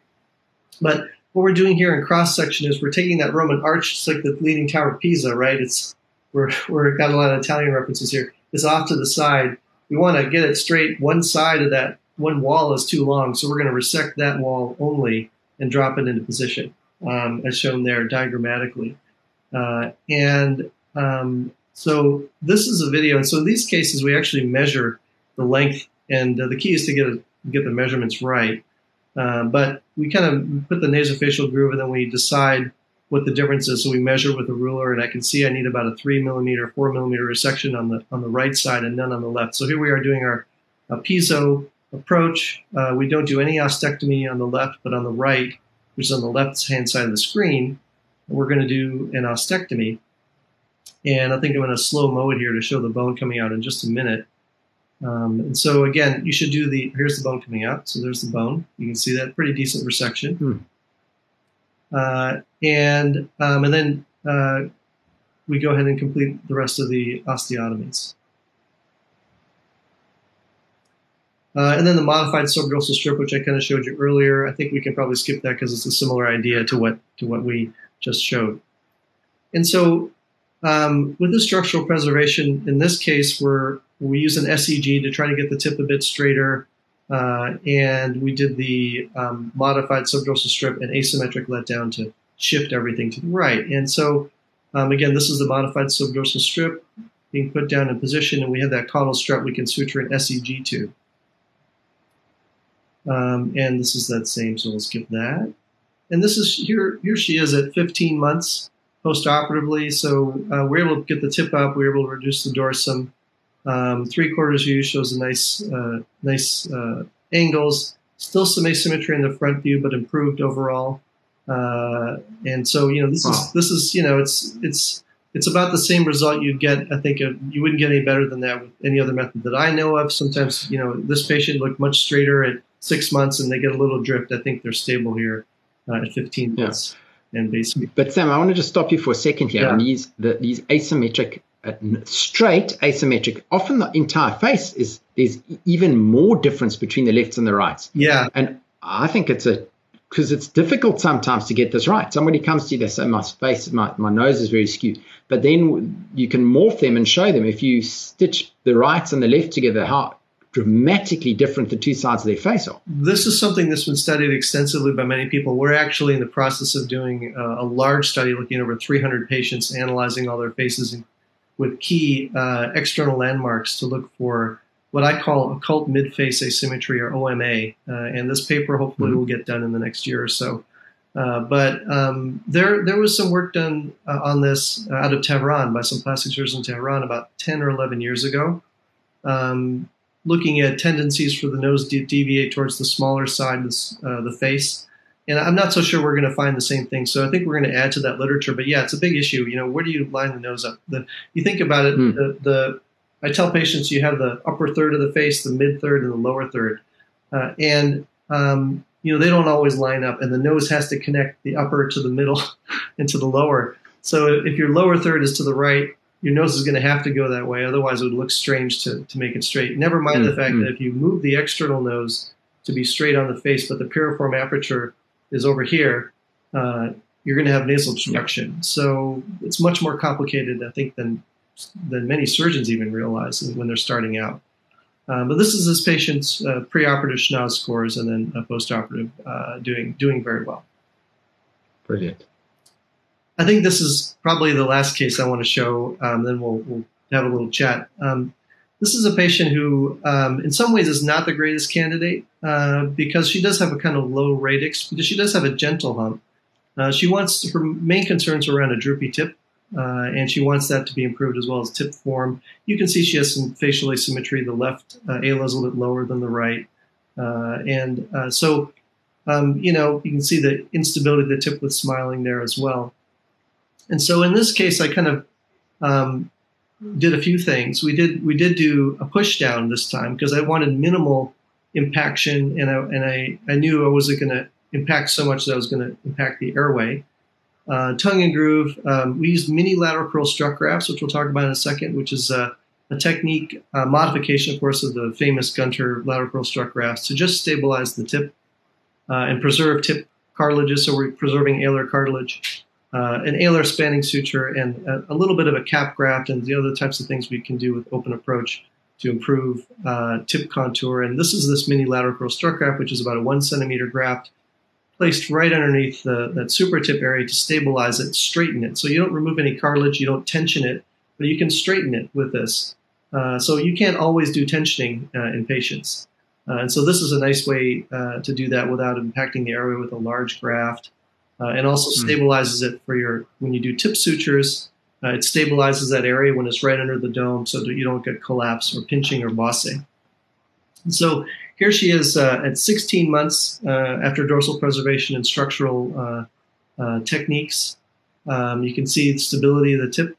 But what we're doing here in cross section is we're taking that Roman arch, it's like the Leaning Tower of Pisa, right? It's we're we're got a lot of Italian references here. It's off to the side. We want to get it straight. One side of that one wall is too long, so we're going to resect that wall only and drop it into position, um, as shown there diagrammatically. Uh, and um, so this is a video. And so in these cases, we actually measure the length, and uh, the key is to get a, get the measurements right. Uh, but we kind of put the nasofacial groove, and then we decide what the difference is. So we measure with a ruler, and I can see I need about a three millimeter, four millimeter resection on the on the right side, and none on the left. So here we are doing our piezo approach. Uh, we don't do any ostectomy on the left, but on the right, which is on the left hand side of the screen, we're going to do an ostectomy. And I think I'm going to slow mo it here to show the bone coming out in just a minute. Um, and so again, you should do the, here's the bone coming out. So there's the bone. You can see that pretty decent resection. Hmm. Uh, and, um, and then uh, we go ahead and complete the rest of the osteotomies. Uh, and then the modified subdorsal strip, which I kind of showed you earlier, I think we can probably skip that because it's a similar idea to what to what we just showed. And so um, with the structural preservation, in this case, we're, we use an SEG to try to get the tip a bit straighter. Uh, and we did the um, modified subdorsal strip and asymmetric letdown to shift everything to the right. And so, um, again, this is the modified subdorsal strip being put down in position, and we have that caudal strut we can suture an SEG to. Um, and this is that same, so we'll skip that. And this is here. Here she is at 15 months post-operatively. So uh, we're able to get the tip up. We're able to reduce the dorsum. Um, three quarters view shows a nice, uh, nice uh, angles. Still some asymmetry in the front view, but improved overall. Uh, and so you know this wow. is this is you know it's it's it's about the same result you'd get. I think you wouldn't get any better than that with any other method that I know of. Sometimes you know this patient looked much straighter at six months, and they get a little drift. I think they're stable here uh, at 15 months. Yeah and basically. But Sam, I want to just stop you for a second here. Yeah. And these the, these asymmetric, uh, straight asymmetric, often the entire face is there's even more difference between the lefts and the rights. Yeah, and I think it's a because it's difficult sometimes to get this right. Somebody comes to you, they say, my face, my, my nose is very skewed. But then you can morph them and show them if you stitch the rights and the left together, how dramatically different the two sides of their face are. This is something that's been studied extensively by many people. We're actually in the process of doing a, a large study looking at over 300 patients, analyzing all their faces with key uh, external landmarks to look for what I call occult midface asymmetry or OMA. Uh, and this paper hopefully mm-hmm. will get done in the next year or so. Uh, but um, there, there was some work done uh, on this out of Tehran by some plastic surgeons in Tehran about 10 or 11 years ago. Um, looking at tendencies for the nose to deviate towards the smaller side of uh, the face. And I'm not so sure we're going to find the same thing. So I think we're going to add to that literature. But yeah, it's a big issue. You know, where do you line the nose up? The, you think about it. Mm. The, the, I tell patients you have the upper third of the face, the mid third, and the lower third, uh, and um, you know they don't always line up. And the nose has to connect the upper to the middle and to the lower. So if your lower third is to the right, your nose is going to have to go that way. Otherwise, it would look strange to, to make it straight. Never mind mm-hmm. the fact mm. that if you move the external nose to be straight on the face, but the piriform aperture is over here, uh, you're going to have nasal obstruction. So it's much more complicated, I think, than than many surgeons even realize when they're starting out. Um, but this is this patient's uh, preoperative SCHNOS scores and then uh, postoperative uh, doing doing very well. Brilliant. I think this is probably the last case I want to show. Um, then we'll, we'll, have a little chat. Um, this is a patient who, um, in some ways, is not the greatest candidate uh, because she does have a kind of low radix, but she does have a gentle hump. Uh, she wants her main concerns around a droopy tip, uh, and she wants that to be improved as well as tip form. You can see she has some facial asymmetry. The left uh, ala is a little bit lower than the right, uh, and uh, so um, you know, you can see the instability of the tip with smiling there as well. And so in this case, I kind of um, did a few things. We did we did do a push down this time because I wanted minimal impaction, and I and I, I knew I wasn't going to impact so much that I was going to impact the airway. Uh, tongue and groove. Um, we used mini lateral crural strut grafts, which we'll talk about in a second, which is a, a technique a modification, of course, of the famous Gunter lateral crural strut grafts to just stabilize the tip uh, and preserve tip cartilages. So we're preserving alar cartilage uh, an alar spanning suture, and a, a, little bit of a cap graft, and the other types of things we can do with open approach to improve uh, tip contour. And this is this mini lateral crural strut graft, which is about a one centimeter graft placed right underneath the, that super tip area to stabilize it, straighten it. So you don't remove any cartilage, you don't tension it, but you can straighten it with this. Uh, so you can't always do tensioning uh, in patients. Uh, and so this is a nice way to do that without impacting the area with a large graft uh, and also hmm. stabilizes it for your when you do tip sutures. Uh, it stabilizes that area when it's right under the dome, so that you don't get collapse or pinching or bossing. And so here she is uh, at 16 months uh, after dorsal preservation and structural uh, uh, techniques. Um, you can see the stability of the tip.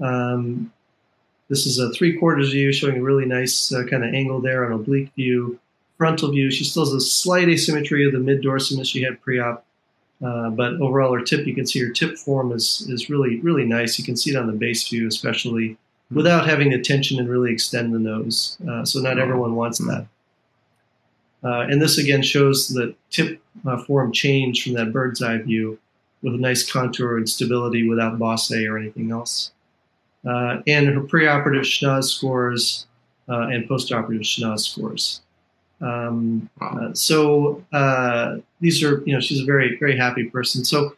Um, this is a three quarters view showing a really nice kind of angle there, an oblique view, frontal view. She still has a slight asymmetry of the mid dorsum as she had pre-op. Uh, but overall, her tip, you can see her tip form is, is really, really nice. You can see it on the base view, especially without having to tension and really extend the nose. Uh, so not everyone wants that. Uh, and this again shows the tip uh, form change from that bird's eye view with a nice contour and stability without bosse or anything else. Uh, and her preoperative SCHNOS scores and postoperative SCHNOS scores. Um, wow. uh, so uh, these are, you know, she's a very, very happy person. So,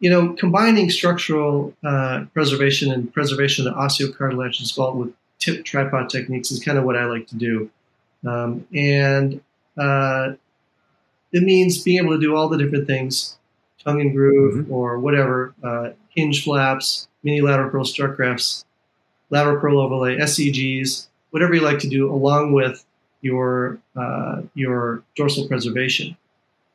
you know, combining structural uh, preservation and preservation of the osteocartilaginous vault with tip tripod techniques is kind of what I like to do. Um, and uh, it means being able to do all the different things, tongue and groove mm-hmm. or whatever, uh, hinge flaps, mini lateral crural strut grafts, lateral crural overlay, SEGs, whatever you like to do, along with your uh, your dorsal preservation.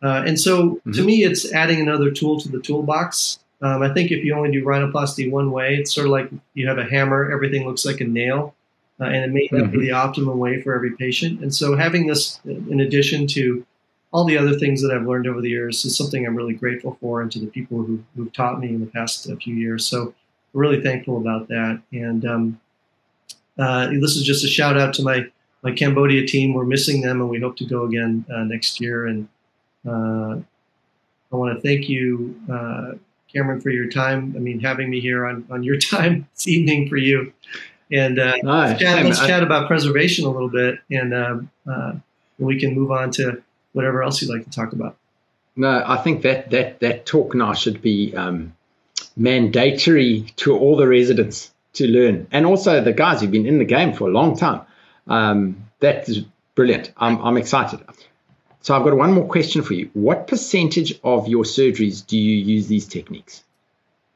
Uh, and so, mm-hmm. to me, it's adding another tool to the toolbox. Um, I think if you only do rhinoplasty one way, it's sort of like you have a hammer; everything looks like a nail, uh, and it may not mm-hmm. be the optimum way for every patient. And so, having this in addition to all the other things that I've learned over the years is something I'm really grateful for, and to the people who, who've taught me in the past few years. So, really thankful about that. And um, uh, this is just a shout out to my my Cambodia team. We're missing them, and we hope to go again uh, next year. And uh, I want to thank you, uh, Cameron, for your time. I mean, having me here on, on your time this evening for you. And uh, let's, chat, let's chat, about preservation a little bit, and um, uh, we can move on to whatever else you'd like to talk about. No, I think that that that talk now should be um, mandatory to all the residents to learn, and also the guys who've been in the game for a long time. Um, that is brilliant. I'm, I'm excited. So I've got one more question for you. What percentage of your surgeries do you use these techniques?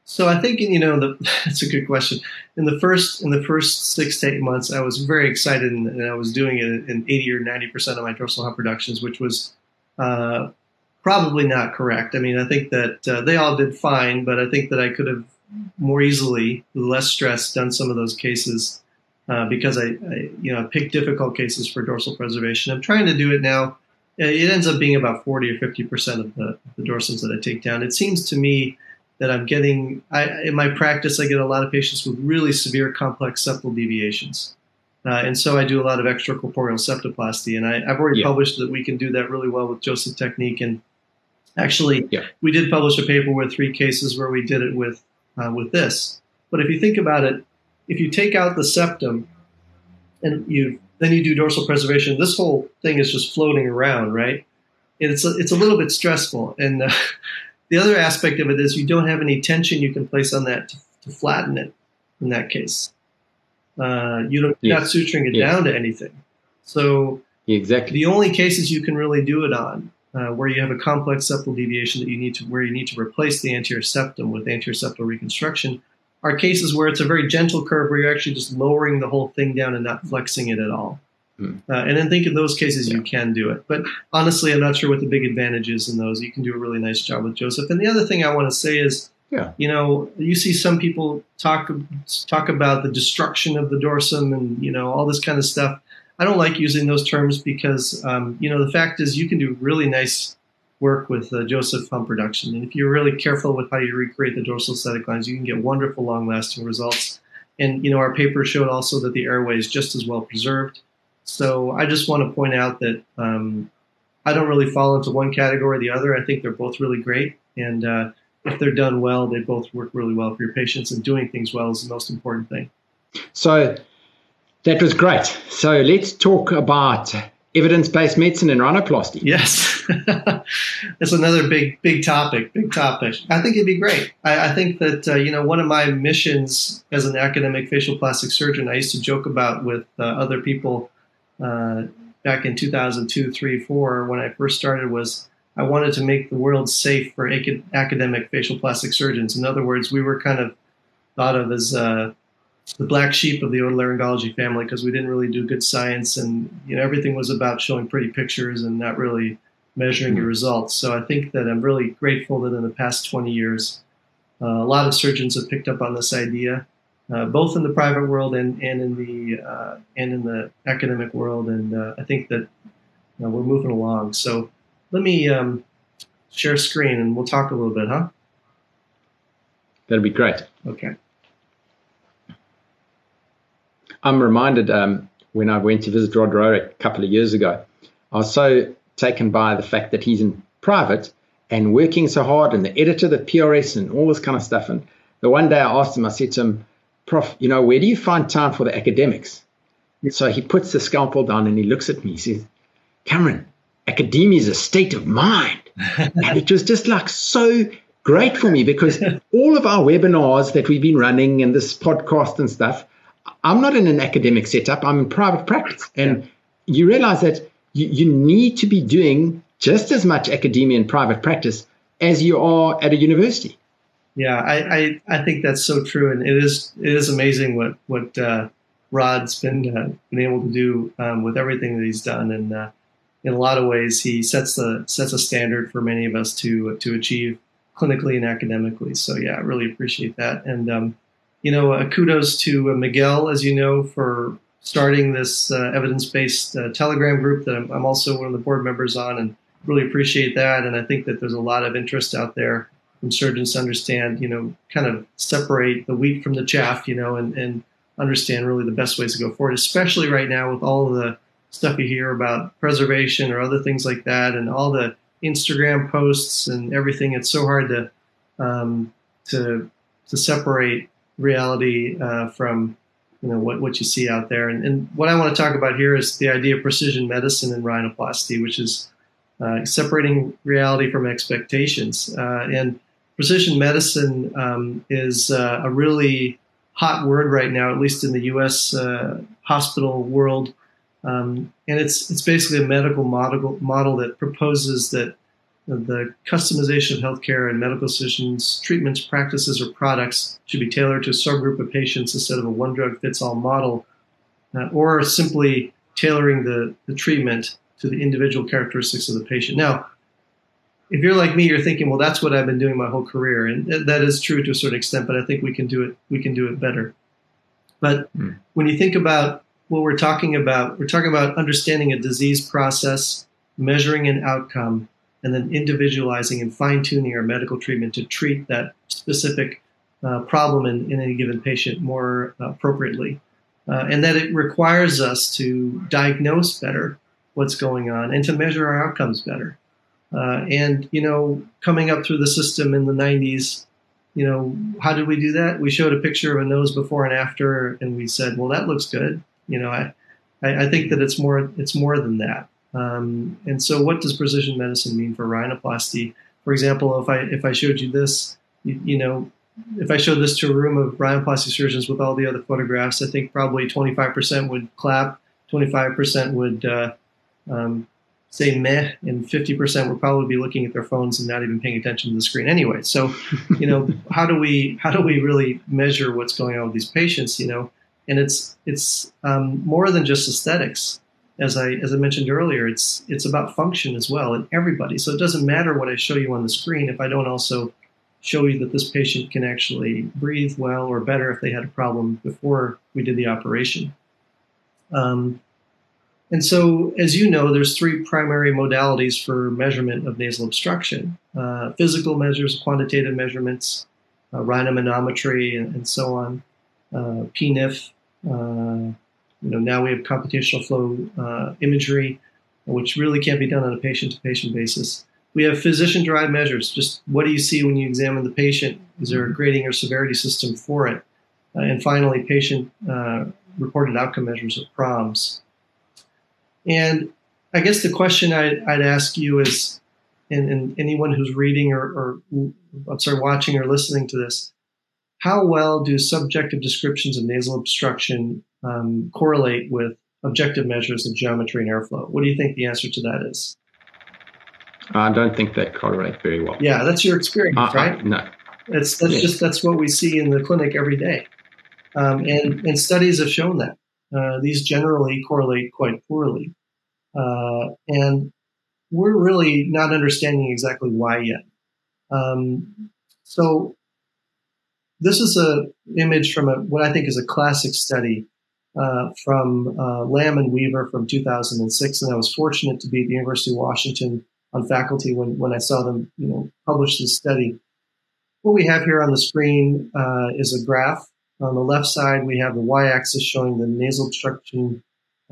So I think you know the, that's a good question. In the first in the first six to eight months, I was very excited and, and I was doing it in eighty or ninety percent of my dorsal hump reductions, which was uh, probably not correct. I mean, I think that uh, they all did fine, but I think that I could have more easily, less stress, done some of those cases uh, because I, I, you know, pick difficult cases for dorsal preservation. I'm trying to do it now. It ends up being about 40 or 50 percent of the, the dorsums that I take down. It seems to me that I'm getting, I, in my practice, I get a lot of patients with really severe complex septal deviations. Uh, and so I do a lot of extracorporeal septoplasty. And I, have already yeah. published that we can do that really well with Joseph technique. And actually, yeah. we did publish a paper with three cases where we did it with, uh, with this. But if you think about it, if you take out the septum and you then you do dorsal preservation, this whole thing is just floating around, right? It's a, it's a little bit stressful. And uh, the other aspect of it is you don't have any tension you can place on that to, to flatten it. In that case, uh, you don't, you're yes. not suturing it yes. down to anything. So exactly the only cases you can really do it on uh, where you have a complex septal deviation that you need to where you need to replace the anterior septum with anterior septal reconstruction are cases where it's a very gentle curve where you're actually just lowering the whole thing down and not flexing it at all. Hmm. Uh, and I think in those cases yeah. you can do it. But honestly, I'm not sure what the big advantage is in those. You can do a really nice job with Joseph. And the other thing I want to say is, yeah. you know, you see some people talk talk about the destruction of the dorsum and you know all this kind of stuff. I don't like using those terms because um, you know the fact is you can do really nice work with uh, Joseph hump reduction, and if you're really careful with how you recreate the dorsal aesthetic lines, you can get wonderful long-lasting results. And you know our paper showed also that the airway is just as well preserved. So I just want to point out that um, I don't really fall into one category or the other. I think they're both really great, and uh, if they're done well, they both work really well for your patients. And doing things well is the most important thing. So that was great. So let's talk about evidence-based medicine and rhinoplasty. Yes, that's another big, big topic. Big topic. I think it'd be great. I, I think that uh, you know one of my missions as an academic facial plastic surgeon, I used to joke about with uh, other people uh, back in 2002, three, four, when I first started, was I wanted to make the world safe for ac- academic facial plastic surgeons. In other words, we were kind of thought of as uh, the black sheep of the otolaryngology family because we didn't really do good science, and you know everything was about showing pretty pictures and not really measuring your mm-hmm. results. So I think that I'm really grateful that in the past 20 years, uh, a lot of surgeons have picked up on this idea uh, both in the private world and, and in the uh, and in the academic world. And uh, I think that we're moving along. So let me um, share screen and we'll talk a little bit, huh? That'd be great. Okay. I'm reminded um, when I went to visit Rod Rowe a couple of years ago, I was so taken by the fact that he's in private and working so hard and the editor, the PRS, and all this kind of stuff. And the one day I asked him, I said to him, Prof, you know, where do you find time for the academics? So he puts the scalpel down and he looks at me. He says, Cameron, academia is a state of mind. and it was just like so great for me because all of our webinars that we've been running and this podcast and stuff, I'm not in an academic setup, I'm in private practice. And you realize that you, you need to be doing just as much academia and private practice as you are at a university. Yeah, I, I, I, think that's so true, and it is it is amazing what what uh, Rod's been uh, been able to do um, with everything that he's done, and uh, in a lot of ways, he sets the sets a standard for many of us to to achieve clinically and academically. So yeah, I really appreciate that, and um, you know, uh, kudos to uh, Miguel, as you know, for starting this uh, evidence based Telegram group that I'm, I'm also one of the board members on, and really appreciate that. And I think that there's a lot of interest out there from surgeons to understand, you know, kind of separate the wheat from the chaff, you know, and, and understand really the best ways to go forward, especially right now with all the stuff you hear about preservation or other things like that, and all the Instagram posts and everything. It's so hard to um, to to separate reality uh, from you know what, what you see out there. And, and, what I want to talk about here is the idea of precision medicine and rhinoplasty, which is uh, separating reality from expectations. Uh, and precision medicine um, is uh, a really hot word right now, at least in the U.S. Uh, hospital world. Um, and it's it's basically a medical model model that proposes that the customization of healthcare and medical decisions, treatments, practices, or products should be tailored to a subgroup of patients instead of a one drug fits all model, uh, or simply tailoring the, the treatment to the individual characteristics of the patient. Now, if you're like me, you're thinking, well, that's what I've been doing my whole career, and that is true to a certain extent. But I think we can do it. We can do it better. But mm. when you think about what we're talking about, we're talking about understanding a disease process, measuring an outcome, and then individualizing and fine tuning our medical treatment to treat that specific uh, problem in, in, any given patient more uh, appropriately. Uh, and that it requires us to diagnose better what's going on and to measure our outcomes better. Uh, and, you know, coming up through the system in the 90s, you know, how did we do that? We showed a picture of a nose before and after, and we said, well, that looks good. You know, I, I, think that it's more, it's more than that. Um, and so what does precision medicine mean for rhinoplasty? For example, if I, if I showed you this, you, you know, if I showed this to a room of rhinoplasty surgeons with all the other photographs, I think probably 25% would clap, 25% would uh, um, say meh, and 50% would probably be looking at their phones and not even paying attention to the screen anyway. So, you know, how do we how do we really measure what's going on with these patients? You know, and it's it's um, more than just aesthetics. As I as I mentioned earlier, it's it's about function as well in everybody. So it doesn't matter what I show you on the screen if I don't also show you that this patient can actually breathe well or better if they had a problem before we did the operation. Um, and so, as you know, there's three primary modalities for measurement of nasal obstruction: uh, physical measures, quantitative measurements, uh, rhinomanometry, and, and, so on. Uh, PNIF. Uh, you know, now we have computational flow uh, imagery, which really can't be done on a patient-to-patient basis. We have physician-derived measures. Just what do you see when you examine the patient? Is there a grading or severity system for it? Uh, and finally, patient-reported outcome measures, or PROMs. And I guess the question I'd, I'd ask you is, and, and, anyone who's reading or, or I'm sorry, watching or listening to this, how well do subjective descriptions of nasal obstruction um, correlate with objective measures of geometry and airflow? What do you think the answer to that is? I don't think they correlate very well. Yeah, that's your experience, uh, right? no, it's that's yes. just that's what we see in the clinic every day, um, and and studies have shown that uh, these generally correlate quite poorly. Uh, and we're really not understanding exactly why yet. Um, so this is a image from a, what I think is a classic study uh, from uh, Lam and Weaver from 2006, and I was fortunate to be at the University of Washington on faculty when, when I saw them, you know, publish this study. What we have here on the screen uh, is a graph on the left side, we have the y-axis showing the nasal obstruction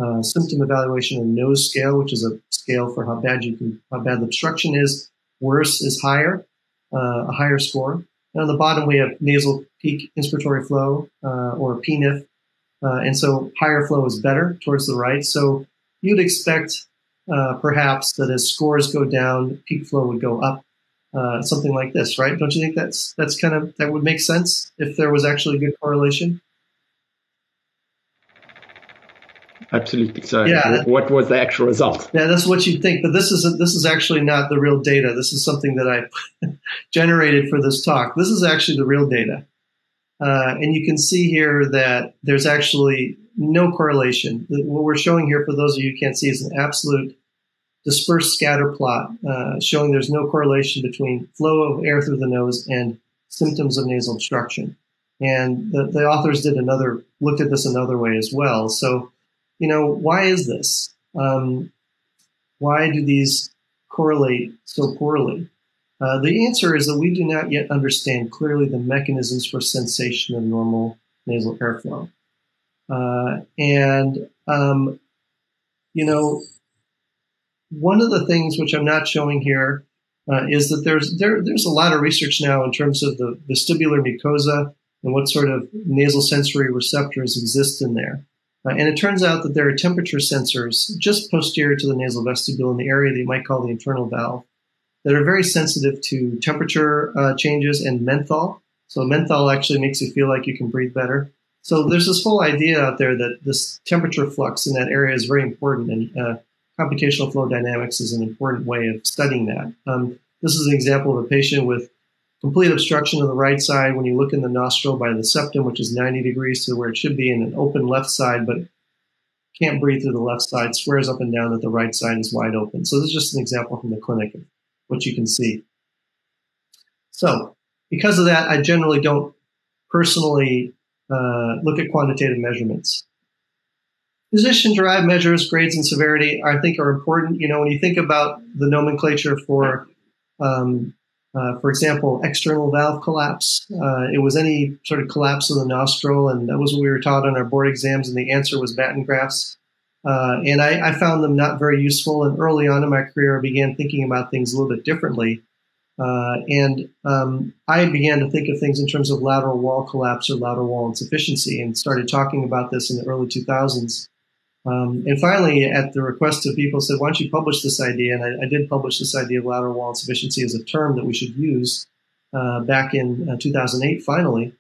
uh, symptom evaluation and nose scale, which is a scale for how bad you can, how bad the obstruction is. Worse is higher, uh, a higher score. And on the bottom, we have nasal peak inspiratory flow, uh, or PNIF. Uh, and so higher flow is better towards the right. So you'd expect uh, perhaps that as scores go down, peak flow would go up uh, something like this, right? Don't you think that's that's kind of that would make sense if there was actually a good correlation? Absolutely. So, yeah, what was the actual result? Yeah, that's what you'd think, but this is this is actually not the real data. This is something that I generated for this talk. This is actually the real data, uh, and you can see here that there's actually no correlation. What we're showing here, for those of you who can't see, is an absolute dispersed scatter plot uh, showing there's no correlation between flow of air through the nose and symptoms of nasal obstruction. And the, the authors did another, looked at this another way as well. So, you know, why is this? Um, why do these correlate so poorly? Uh, the answer is that we do not yet understand clearly the mechanisms for sensation of normal nasal airflow. Uh, and, um, you know, one of the things which I'm not showing here uh, is that there's there, there's a lot of research now in terms of the vestibular mucosa and what sort of nasal sensory receptors exist in there. Uh, and it turns out that there are temperature sensors just posterior to the nasal vestibule in the area that you might call the internal valve that are very sensitive to temperature uh, changes and menthol. So menthol actually makes you feel like you can breathe better. So there's this whole idea out there that this temperature flux in that area is very important, and uh, computational flow dynamics is an important way of studying that. Um, this is an example of a patient with complete obstruction on the right side. When you look in the nostril by the septum, which is 90 degrees to where it should be, and an open left side, but can't breathe through the left side, swears up and down that the right side is wide open. So this is just an example from the clinic of what you can see. So because of that, I generally don't personally uh, look at quantitative measurements. Physician-derived measures, grades and severity, I think are important. You know, when you think about the nomenclature for, um, uh, for example, external valve collapse, uh, it was any sort of collapse of the nostril, and that was what we were taught on our board exams, and the answer was Batten grafts. Uh, and I, I, found them not very useful. And early on in my career, I began thinking about things a little bit differently. Uh, and um, I began to think of things in terms of lateral wall collapse or lateral wall insufficiency, and started talking about this in the early 2000s. Um, and finally, at the request of people, said, "Why don't you publish this idea?" And I, I, did publish this idea of lateral wall insufficiency as a term that we should use uh, back in uh, 2008. Finally,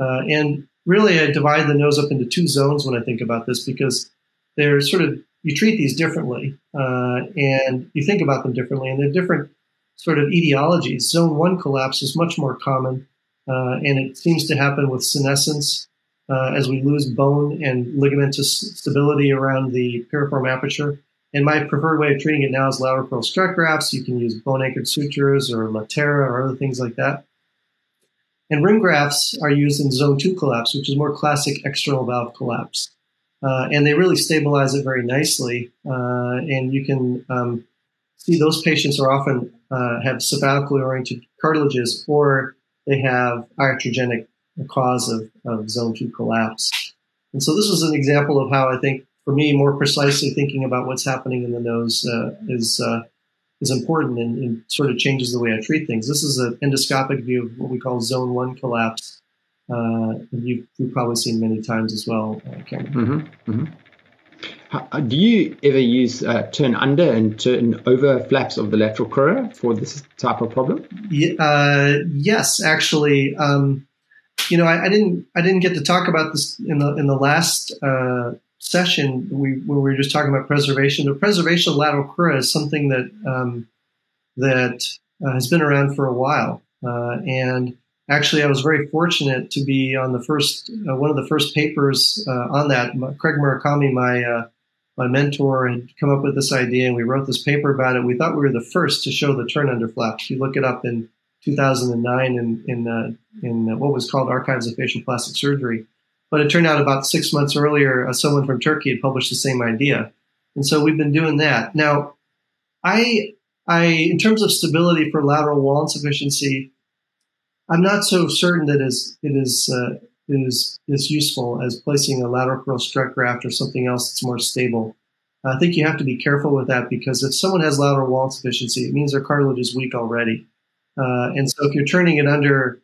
uh, and really, I divide the nose up into two zones when I think about this because they're sort of you treat these differently uh, and you think about them differently, and they're different sort of etiologies. Zone one collapse is much more common, uh, and it seems to happen with senescence uh, as we lose bone and ligamentous stability around the piriform aperture. And my preferred way of treating it now is lateral crural strut grafts. You can use bone anchored sutures or Latera or other things like that. And rim grafts are used in zone two collapse, which is more classic external valve collapse. Uh, and they really stabilize it very nicely. Uh, and you can um, see those patients are often uh, have cephalically oriented cartilages or they have iatrogenic cause of, of zone two collapse. And so this was an example of how I think, for me, more precisely thinking about what's happening in the nose uh, is uh, is important and, and, sort of changes the way I treat things. This is an endoscopic view of what we call zone one collapse. Uh, you've, you've, probably seen many times as well, uh, Cameron. Mm-hmm, mm-hmm. How, do you ever use uh, turn under and turn over flaps of the lateral crura for this type of problem? Yeah, uh, yes, actually. Um, you know, I, I, didn't I didn't get to talk about this in the in the last uh, session we when we were just talking about preservation. The preservation of lateral crura is something that um, that uh, has been around for a while, uh, and actually, I was very fortunate to be on the first uh, one of the first papers uh, on that. Craig Murakami, my uh, my mentor, had come up with this idea, and we wrote this paper about it. We thought we were the first to show the turn under flap. If you look it up in 2009 in in, uh, in what was called Archives of Facial Plastic Surgery. But it turned out about six months earlier, uh, someone from Turkey had published the same idea, and so we've been doing that. Now, I, I, in terms of stability for lateral wall insufficiency, I'm not so certain that is it is uh, is as useful as placing a lateral crural strut graft or something else that's more stable. I think you have to be careful with that because if someone has lateral wall insufficiency, it means their cartilage is weak already. Uh, and so if you're turning it under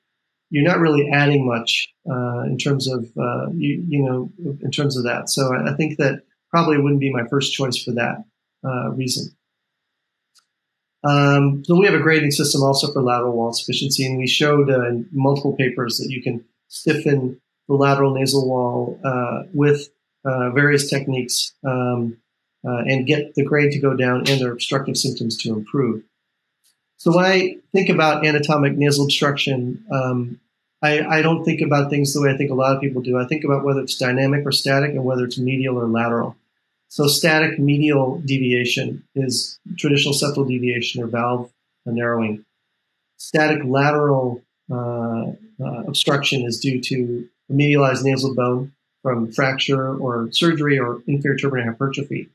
you're not really adding much uh, in terms of uh, you, you, know in terms of that. So I, I, think that probably wouldn't be my first choice for that uh, reason. Um, so we have a grading system also for lateral wall insufficiency, and we showed uh, in multiple papers that you can stiffen the lateral nasal wall uh, with uh, various techniques um, and get the grade to go down and their obstructive symptoms to improve. So when I think about anatomic nasal obstruction, um, I, I, don't think about things the way I think a lot of people do. I think about whether it's dynamic or static and whether it's medial or lateral. So static medial deviation is traditional septal deviation or valve narrowing. Static lateral uh, uh, obstruction is due to medialized nasal bone from fracture or surgery or inferior turbinate hypertrophy.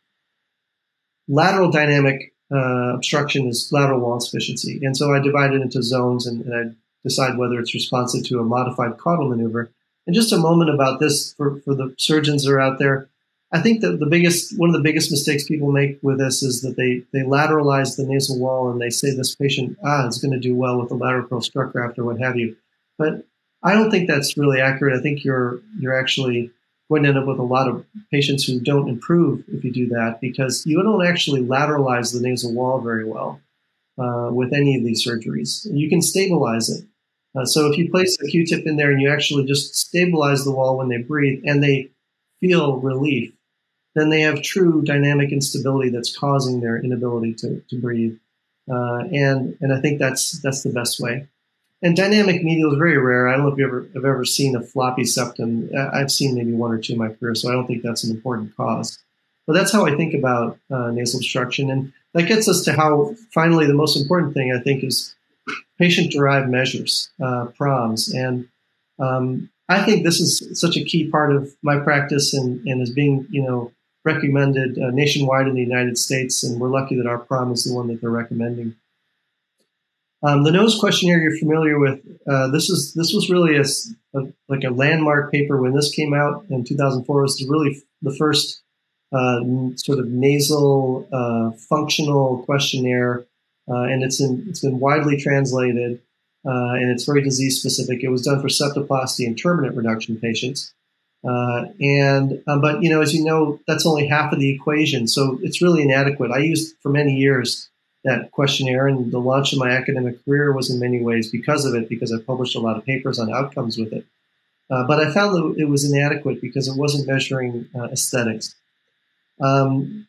Lateral dynamic uh, obstruction is lateral wall insufficiency. And so I divide it into zones and, and, I decide whether it's responsive to a modified caudal maneuver. And just a moment about this for, for the surgeons that are out there. I think that the biggest, one of the biggest mistakes people make with this is that they, they lateralize the nasal wall and they say this patient, ah, is going to do well with the lateral crural strut graft or what have you. But I don't think that's really accurate. I think you're, you're actually going to end up with a lot of patients who don't improve if you do that because you don't actually lateralize the nasal wall very well uh, with any of these surgeries. You can stabilize it. Uh, so if you place a Q-tip in there and you actually just stabilize the wall when they breathe and they feel relief, then they have true dynamic instability that's causing their inability to, to breathe. Uh, and and I think that's that's the best way. And dynamic medial is very rare. I don't know if you ever have ever seen a floppy septum. I've seen maybe one or two in my career, so I don't think that's an important cause. But that's how I think about uh, nasal obstruction, and that gets us to how finally the most important thing I think is patient-derived measures, uh, PROMs, and um, I think this is such a key part of my practice and, and is being you know recommended uh, nationwide in the United States, and we're lucky that our PROM is the one that they're recommending. Um, the nose questionnaire you're familiar with. Uh, this is this was really a, a, like a landmark paper when this came out in 2004. It was really the first uh, sort of nasal uh, functional questionnaire, uh, and it's in, it's been widely translated, uh, and it's very disease specific. It was done for septoplasty and turbinate reduction patients. Uh, and um, but you know, as you know, that's only half of the equation, so it's really inadequate. I used for many years that questionnaire and the launch of my academic career was in many ways because of it, because I published a lot of papers on outcomes with it. Uh, but I found that it was inadequate because it wasn't measuring uh, aesthetics. Um,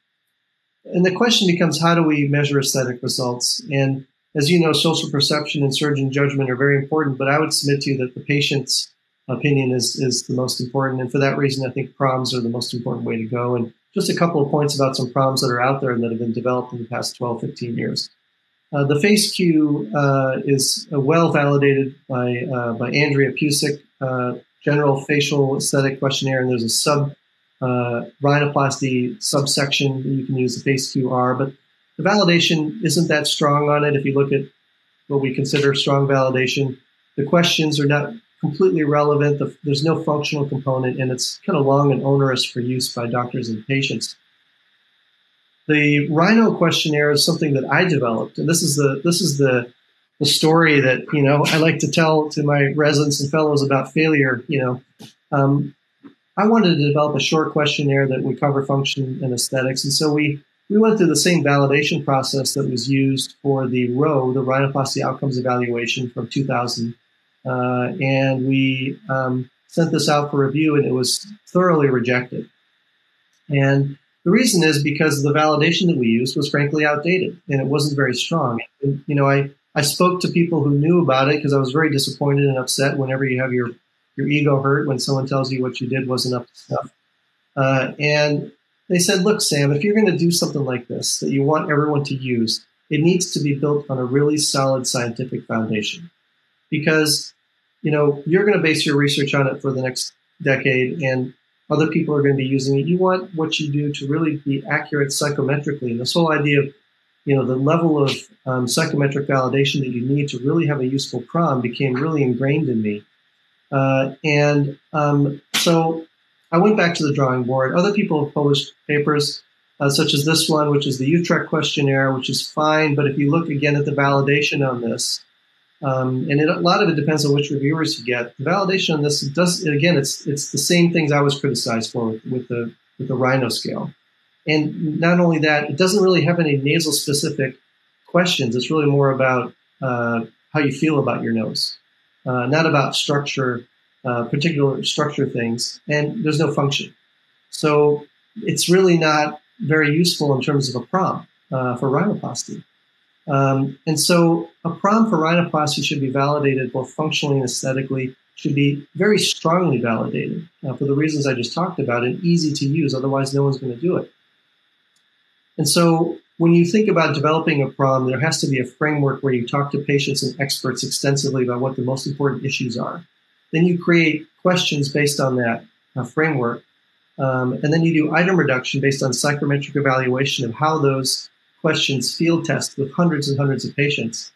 and the question becomes how do we measure aesthetic results? And as you know, social perception and surgeon judgment are very important, but I would submit to you that the patient's opinion is is the most important. And for that reason, I think PROMs are the most important way to go. And just a couple of points about some PROMs that are out there and that have been developed in the past 12, 15 years. Uh, the FACE-Q uh, is well validated by uh, by Andrea Pusic, uh, General Facial Aesthetic Questionnaire, and there's a sub uh, rhinoplasty subsection that you can use the FACE-QR, but the validation isn't that strong on it. If you look at what we consider strong validation, the questions are not completely relevant. The, there's no functional component, and it's kind of long and onerous for use by doctors and patients. The Rhino questionnaire is something that I developed, and this is the this is the the story that you know I like to tell to my residents and fellows about failure. You know, um, I wanted to develop a short questionnaire that would cover function and aesthetics, and so we we went through the same validation process that was used for the ROE, the rhinoplasty outcomes evaluation from 2000, uh, and we um, sent this out for review, and it was thoroughly rejected. And the reason is because the validation that we used was frankly outdated and it wasn't very strong. And, you know, I, I spoke to people who knew about it because I was very disappointed and upset whenever you have your, your ego hurt when someone tells you what you did wasn't up to stuff. Uh, and they said, look, Sam, if you're going to do something like this that you want everyone to use, it needs to be built on a really solid scientific foundation because, you know, you're going to base your research on it for the next decade and other people are going to be using it. You want what you do to really be accurate psychometrically. And this whole idea of, you know, the level of um, psychometric validation that you need to really have a useful prom became really ingrained in me. Uh, and um, so I went back to the drawing board. Other people have published papers, uh, such as this one, which is the Utrecht questionnaire, which is fine. But if you look again at the validation on this, um, and it, a lot of it depends on which reviewers you get. The validation on this does again, it's it's the same things I was criticized for with, with the with the Rhino scale, and not only that, it doesn't really have any nasal specific questions. It's really more about uh, how you feel about your nose, uh, not about structure, uh, particular structure things. And there's no function, so it's really not very useful in terms of a PROM uh, for rhinoplasty. Um, and so a PROM for rhinoplasty should be validated both functionally and aesthetically, should be very strongly validated uh, for the reasons I just talked about and easy to use. Otherwise, no one's going to do it. And so when you think about developing a PROM, there has to be a framework where you talk to patients and experts extensively about what the most important issues are. Then you create questions based on that uh, framework. Um, and then you do item reduction based on psychometric evaluation of how those questions field test with hundreds and hundreds of patients,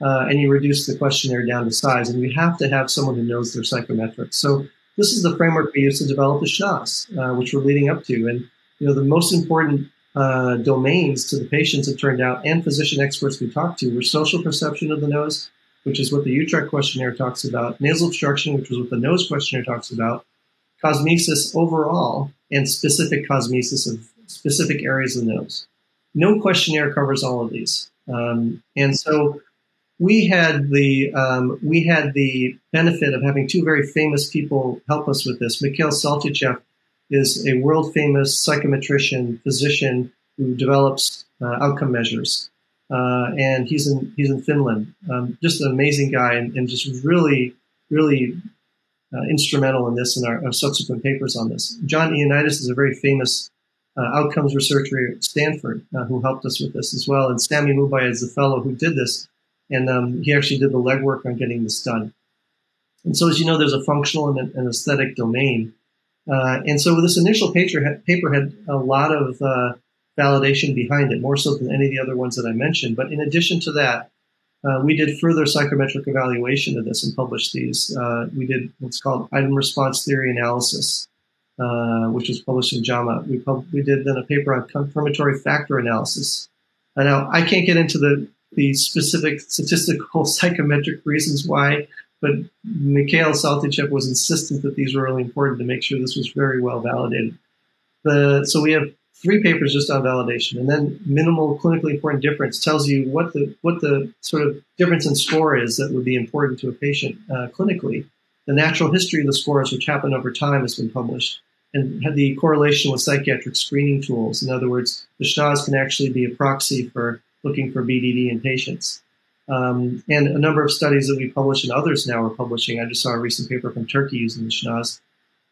uh, and you reduce the questionnaire down to size. And you have to have someone who knows their psychometrics. So this is the framework we use to develop the SCHNOS, uh, which we're leading up to. And you know, the most important uh, domains to the patients, it turned out, and physician experts we talked to were social perception of the nose, which is what the Utrecht questionnaire talks about, nasal obstruction, which was what the nose questionnaire talks about, cosmesis overall, and specific cosmesis of specific areas of the nose no questionnaire covers all of these. Um, and so we had the um, we had the benefit of having two very famous people help us with this. Mikhail Saltychev is a world famous psychometrician physician who develops uh, outcome measures, uh, and he's in he's in Finland. Um, just an amazing guy, and, and just really really uh, instrumental in this and our, our, subsequent papers on this. John Ioannidis is a very famous outcomes researcher at Stanford uh, who helped us with this as well. And Sami Moubayed is the fellow who did this. And um, he actually did the legwork on getting this done. And so, as you know, there's a functional and an aesthetic domain. Uh, and so, this initial paper had, paper had a lot of uh, validation behind it, more so than any of the other ones that I mentioned. But in addition to that, uh, we did further psychometric evaluation of this and published these. Uh, we did what's called item response theory analysis. Uh, which was published in JAMA. We, pub- we did then a paper on confirmatory factor analysis. And now I can't get into the, the specific statistical psychometric reasons why, but Mikhail Saltychev was insistent that these were really important to make sure this was very well validated. The, so we have three papers just on validation, and then minimal clinically important difference tells you what the what the sort of difference in score is that would be important to a patient uh, clinically. The natural history of the scores, which happen over time, has been published and had the correlation with psychiatric screening tools. In other words, the SCHNOS can actually be a proxy for looking for BDD in patients. Um, and a number of studies that we publish and others now are publishing. I just saw a recent paper from Turkey using the SCHNOS,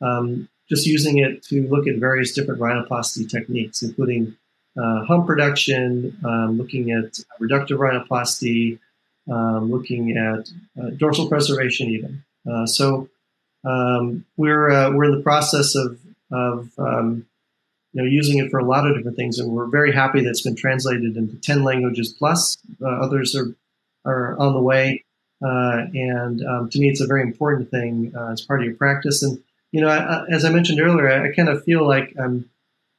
um, just using it to look at various different rhinoplasty techniques, including uh, hump reduction, um, looking at reductive rhinoplasty, um, looking at uh, dorsal preservation, even. Uh, so um, we're uh, we're in the process of of um, you know using it for a lot of different things, and we're very happy that it's been translated into ten languages plus. Uh, others are are on the way, uh, and um, to me, it's a very important thing as part of your practice. And you know, I, as I mentioned earlier, I, I kind of feel like I'm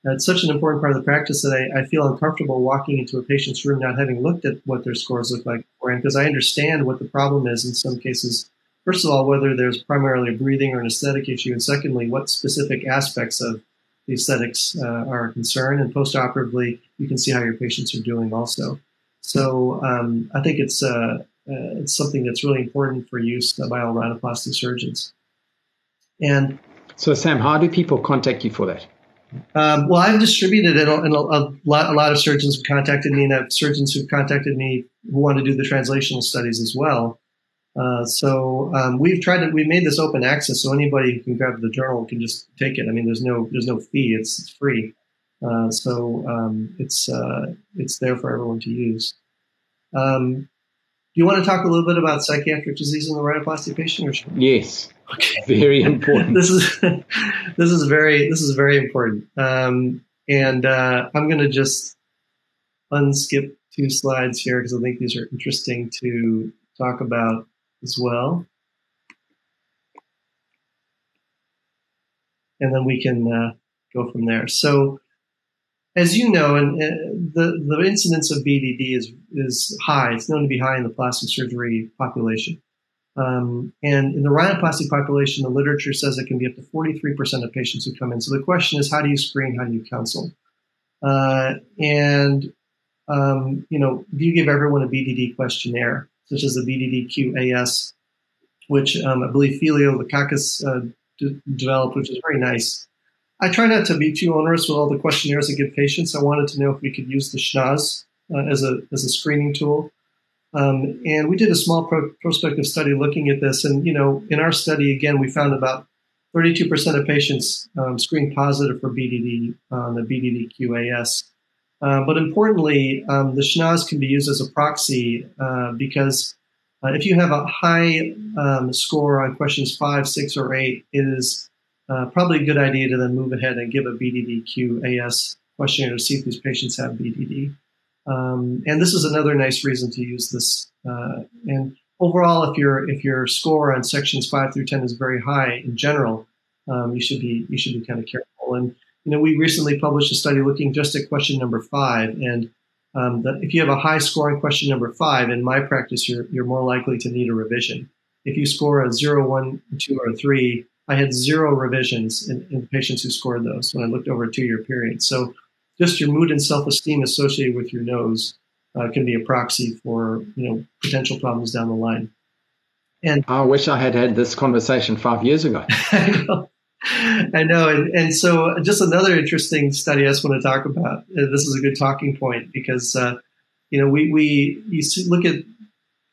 it's such an important part of the practice that I, I, feel uncomfortable walking into a patient's room not having looked at what their scores look like beforehand because I understand what the problem is in some cases. First of all, whether there's primarily a breathing or an aesthetic issue, and secondly, what specific aspects of the aesthetics uh, are a concern. And postoperatively, you can see how your patients are doing also. So um, I think it's uh, uh, it's something that's really important for use by all rhinoplasty surgeons. And so, Sam, how do people contact you for that? Um, well, I've distributed it, and a, a, lot, a lot of surgeons have contacted me, and I have surgeons who've contacted me who want to do the translational studies as well. Uh, so um, we've tried to we made this open access, so anybody who can grab the journal can just take it. I mean, there's no there's no fee; it's, it's free. Uh, so um, it's uh, it's there for everyone to use. Um, do you want to talk a little bit about psychiatric disease in the rhinoplasty patient? Or should yes. Okay. Very important. this is this is very this is very important. Um, and uh, I'm going to just unskip two slides here because I think these are interesting to talk about as well. And then we can uh, go from there. So, as you know, and uh, the the incidence of BDD is is high. It's known to be high in the plastic surgery population. Um, and in the rhinoplasty population, the literature says it can be up to 43% of patients who come in. So the question is, how do you screen? How do you counsel? Uh, and, um, you know, do you give everyone a BDD questionnaire, such as the BDD-QAS, which um, I believe Filio Lekakis uh, d- developed, which is very nice. I try not to be too onerous with all the questionnaires I give patients. I wanted to know if we could use the SCHNOS uh, as a as a screening tool. Um, and we did a small pro- prospective study looking at this. And, you know, in our study, again, we found about 32% of patients um, positive for BDD on the BDD QAS. Uh, but importantly, um, the SCHNOS can be used as a proxy uh, because uh, if you have a high um, score on questions five, six, or eight, it is uh, probably a good idea to then move ahead and give a BDD QAS questionnaire to see if these patients have BDD. Um, and this is another nice reason to use this. Uh, and overall, if your if your score on sections five through ten is very high in general, um, you should be you should be kind of careful. And you know, we recently published a study looking just at question number five, and um, the, if you have a high score on question number five, in my practice, you're you're more likely to need a revision. If you score a zero, one, two, or three, I had zero revisions in, in patients who scored those when I looked over a two-year period. So just your mood and self-esteem associated with your nose uh, can be a proxy for you know potential problems down the line. And I wish I had had this conversation five years ago. I know, And, and, so just another interesting study I just want to talk about. Uh, this is a good talking point because uh, you know we we you look at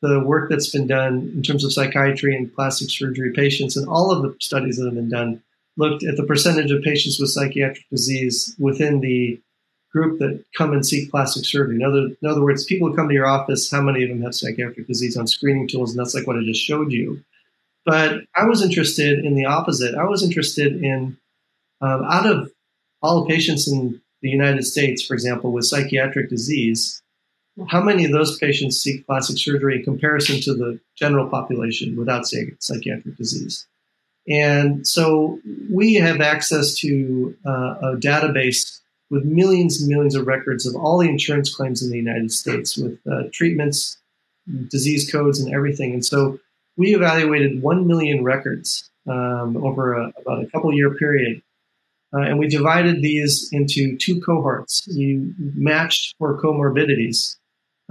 the work that's been done in terms of psychiatry and plastic surgery patients, and all of the studies that have been done looked at the percentage of patients with psychiatric disease within the group that come and seek plastic surgery. In other, in other words, people who come to your office, how many of them have psychiatric disease on screening tools? And that's like what I just showed you. But I was interested in the opposite. I was interested in, um, out of all the patients in the United States, for example, with psychiatric disease, how many of those patients seek plastic surgery in comparison to the general population without psychiatric disease? And so we have access to uh, a database with millions and millions of records of all the insurance claims in the United States with uh, treatments, disease codes, and everything. And so we evaluated 1 million records um, over a, about a couple year period. Uh, and we divided these into two cohorts. We matched for comorbidities.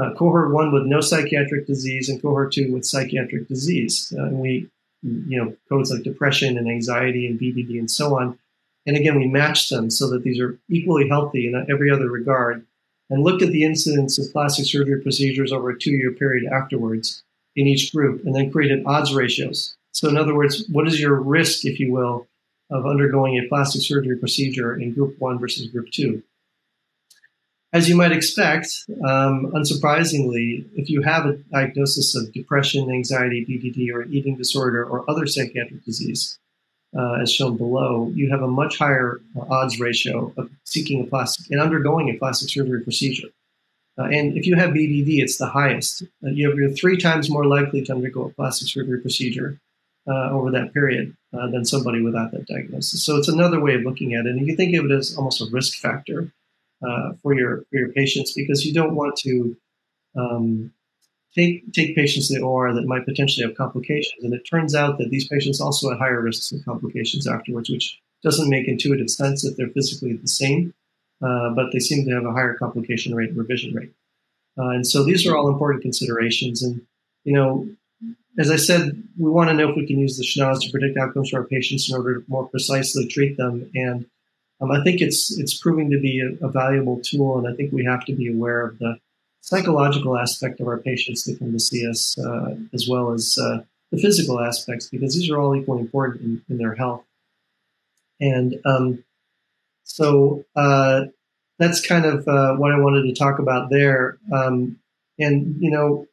Uh, cohort one with no psychiatric disease and cohort two with psychiatric disease. Uh, and we, you know, codes like depression and anxiety and BDD and so on. And again, we matched them so that these are equally healthy in every other regard. and looked at the incidence of plastic surgery procedures over a two year period afterwards in each group, and then created odds ratios. So, in other words, what is your risk, if you will, of undergoing a plastic surgery procedure in group one versus group two? As you might expect, um, unsurprisingly, if you have a diagnosis of depression, anxiety, BDD, or eating disorder, or other psychiatric disease, uh, as shown below, you have a much higher uh, odds ratio of seeking a plastic and undergoing a plastic surgery procedure. Uh, and if you have BDD, it's the highest. Uh, you're three times more likely to undergo a plastic surgery procedure uh, over that period uh, than somebody without that diagnosis. So it's another way of looking at it. And you think of it as almost a risk factor uh, for your for your patients because you don't want to um, take take patients to the OR that might potentially have complications. And it turns out that these patients also had higher risks of complications afterwards, which doesn't make intuitive sense if they're physically the same, uh, but they seem to have a higher complication rate and revision rate. Uh, and so these are all important considerations. And you know, as I said, we want to know if we can use the SCHNOS to predict outcomes for our patients in order to more precisely treat them. And um, I think it's it's proving to be a, a, valuable tool, and I think we have to be aware of the psychological aspect of our patients that come to see us, uh, as well as uh, the physical aspects, because these are all equally important in, in their health. And um, so uh, that's kind of uh, what I wanted to talk about there. Um, and you know,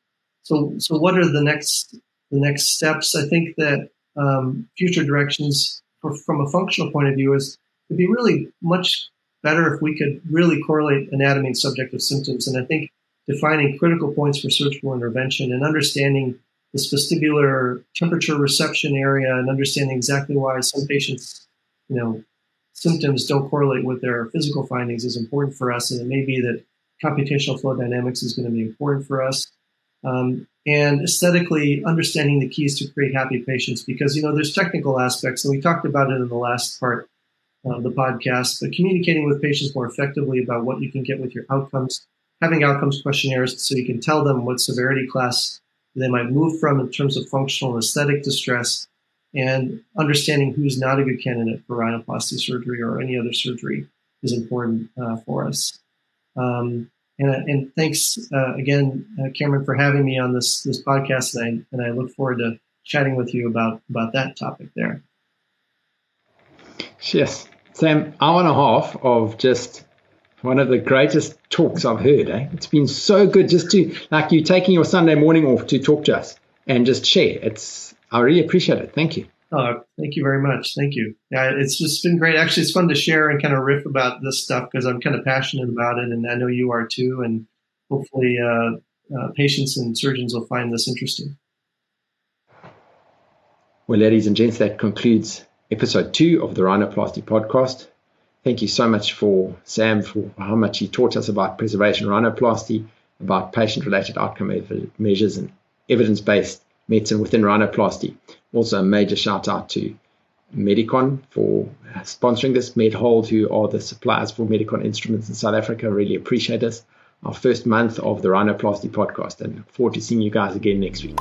so so what are the next the next steps? I think that um, future directions for, from a functional point of view is it'd be really much better if we could really correlate anatomy and subjective symptoms. And I think defining critical points for surgical intervention and understanding the vestibular temperature reception area and understanding exactly why some patients, you know, symptoms don't correlate with their physical findings is important for us. And it may be that computational flow dynamics is going to be important for us. Um, and aesthetically understanding the keys to create happy patients because, you know, there's technical aspects and we talked about it in the last part of the podcast, but communicating with patients more effectively about what you can get with your outcomes, having outcomes questionnaires so you can tell them what severity class they might move from in terms of functional and aesthetic distress, and understanding who's not a good candidate for rhinoplasty surgery or any other surgery is important uh, for us. Um, and, and, thanks uh, again, uh, Cameron, for having me on this this podcast, and I, and I look forward to chatting with you about about that topic there. Yes, Sam, hour and a half of just one of the greatest talks I've heard. Eh? It's been so good just to like you taking your Sunday morning off to talk to us and just share. It's I really appreciate it. Thank you. Oh, thank you very much. Thank you. Yeah, it's just been great. Actually, it's fun to share and kind of riff about this stuff because I'm kind of passionate about it, and I know you are too. And hopefully, uh, uh, patients and surgeons will find this interesting. Well, ladies and gents, that concludes episode two of the Rhinoplasty podcast. Thank you so much for Sam for how much he taught us about preservation rhinoplasty, about patient related outcome measures and evidence based medicine within rhinoplasty. Also, a major shout out to Medicon for sponsoring this, MedHold, who are the suppliers for Medicon instruments in South Africa. Really appreciate this. Our first month of the Rhinoplasty podcast, and look forward to seeing you guys again next week.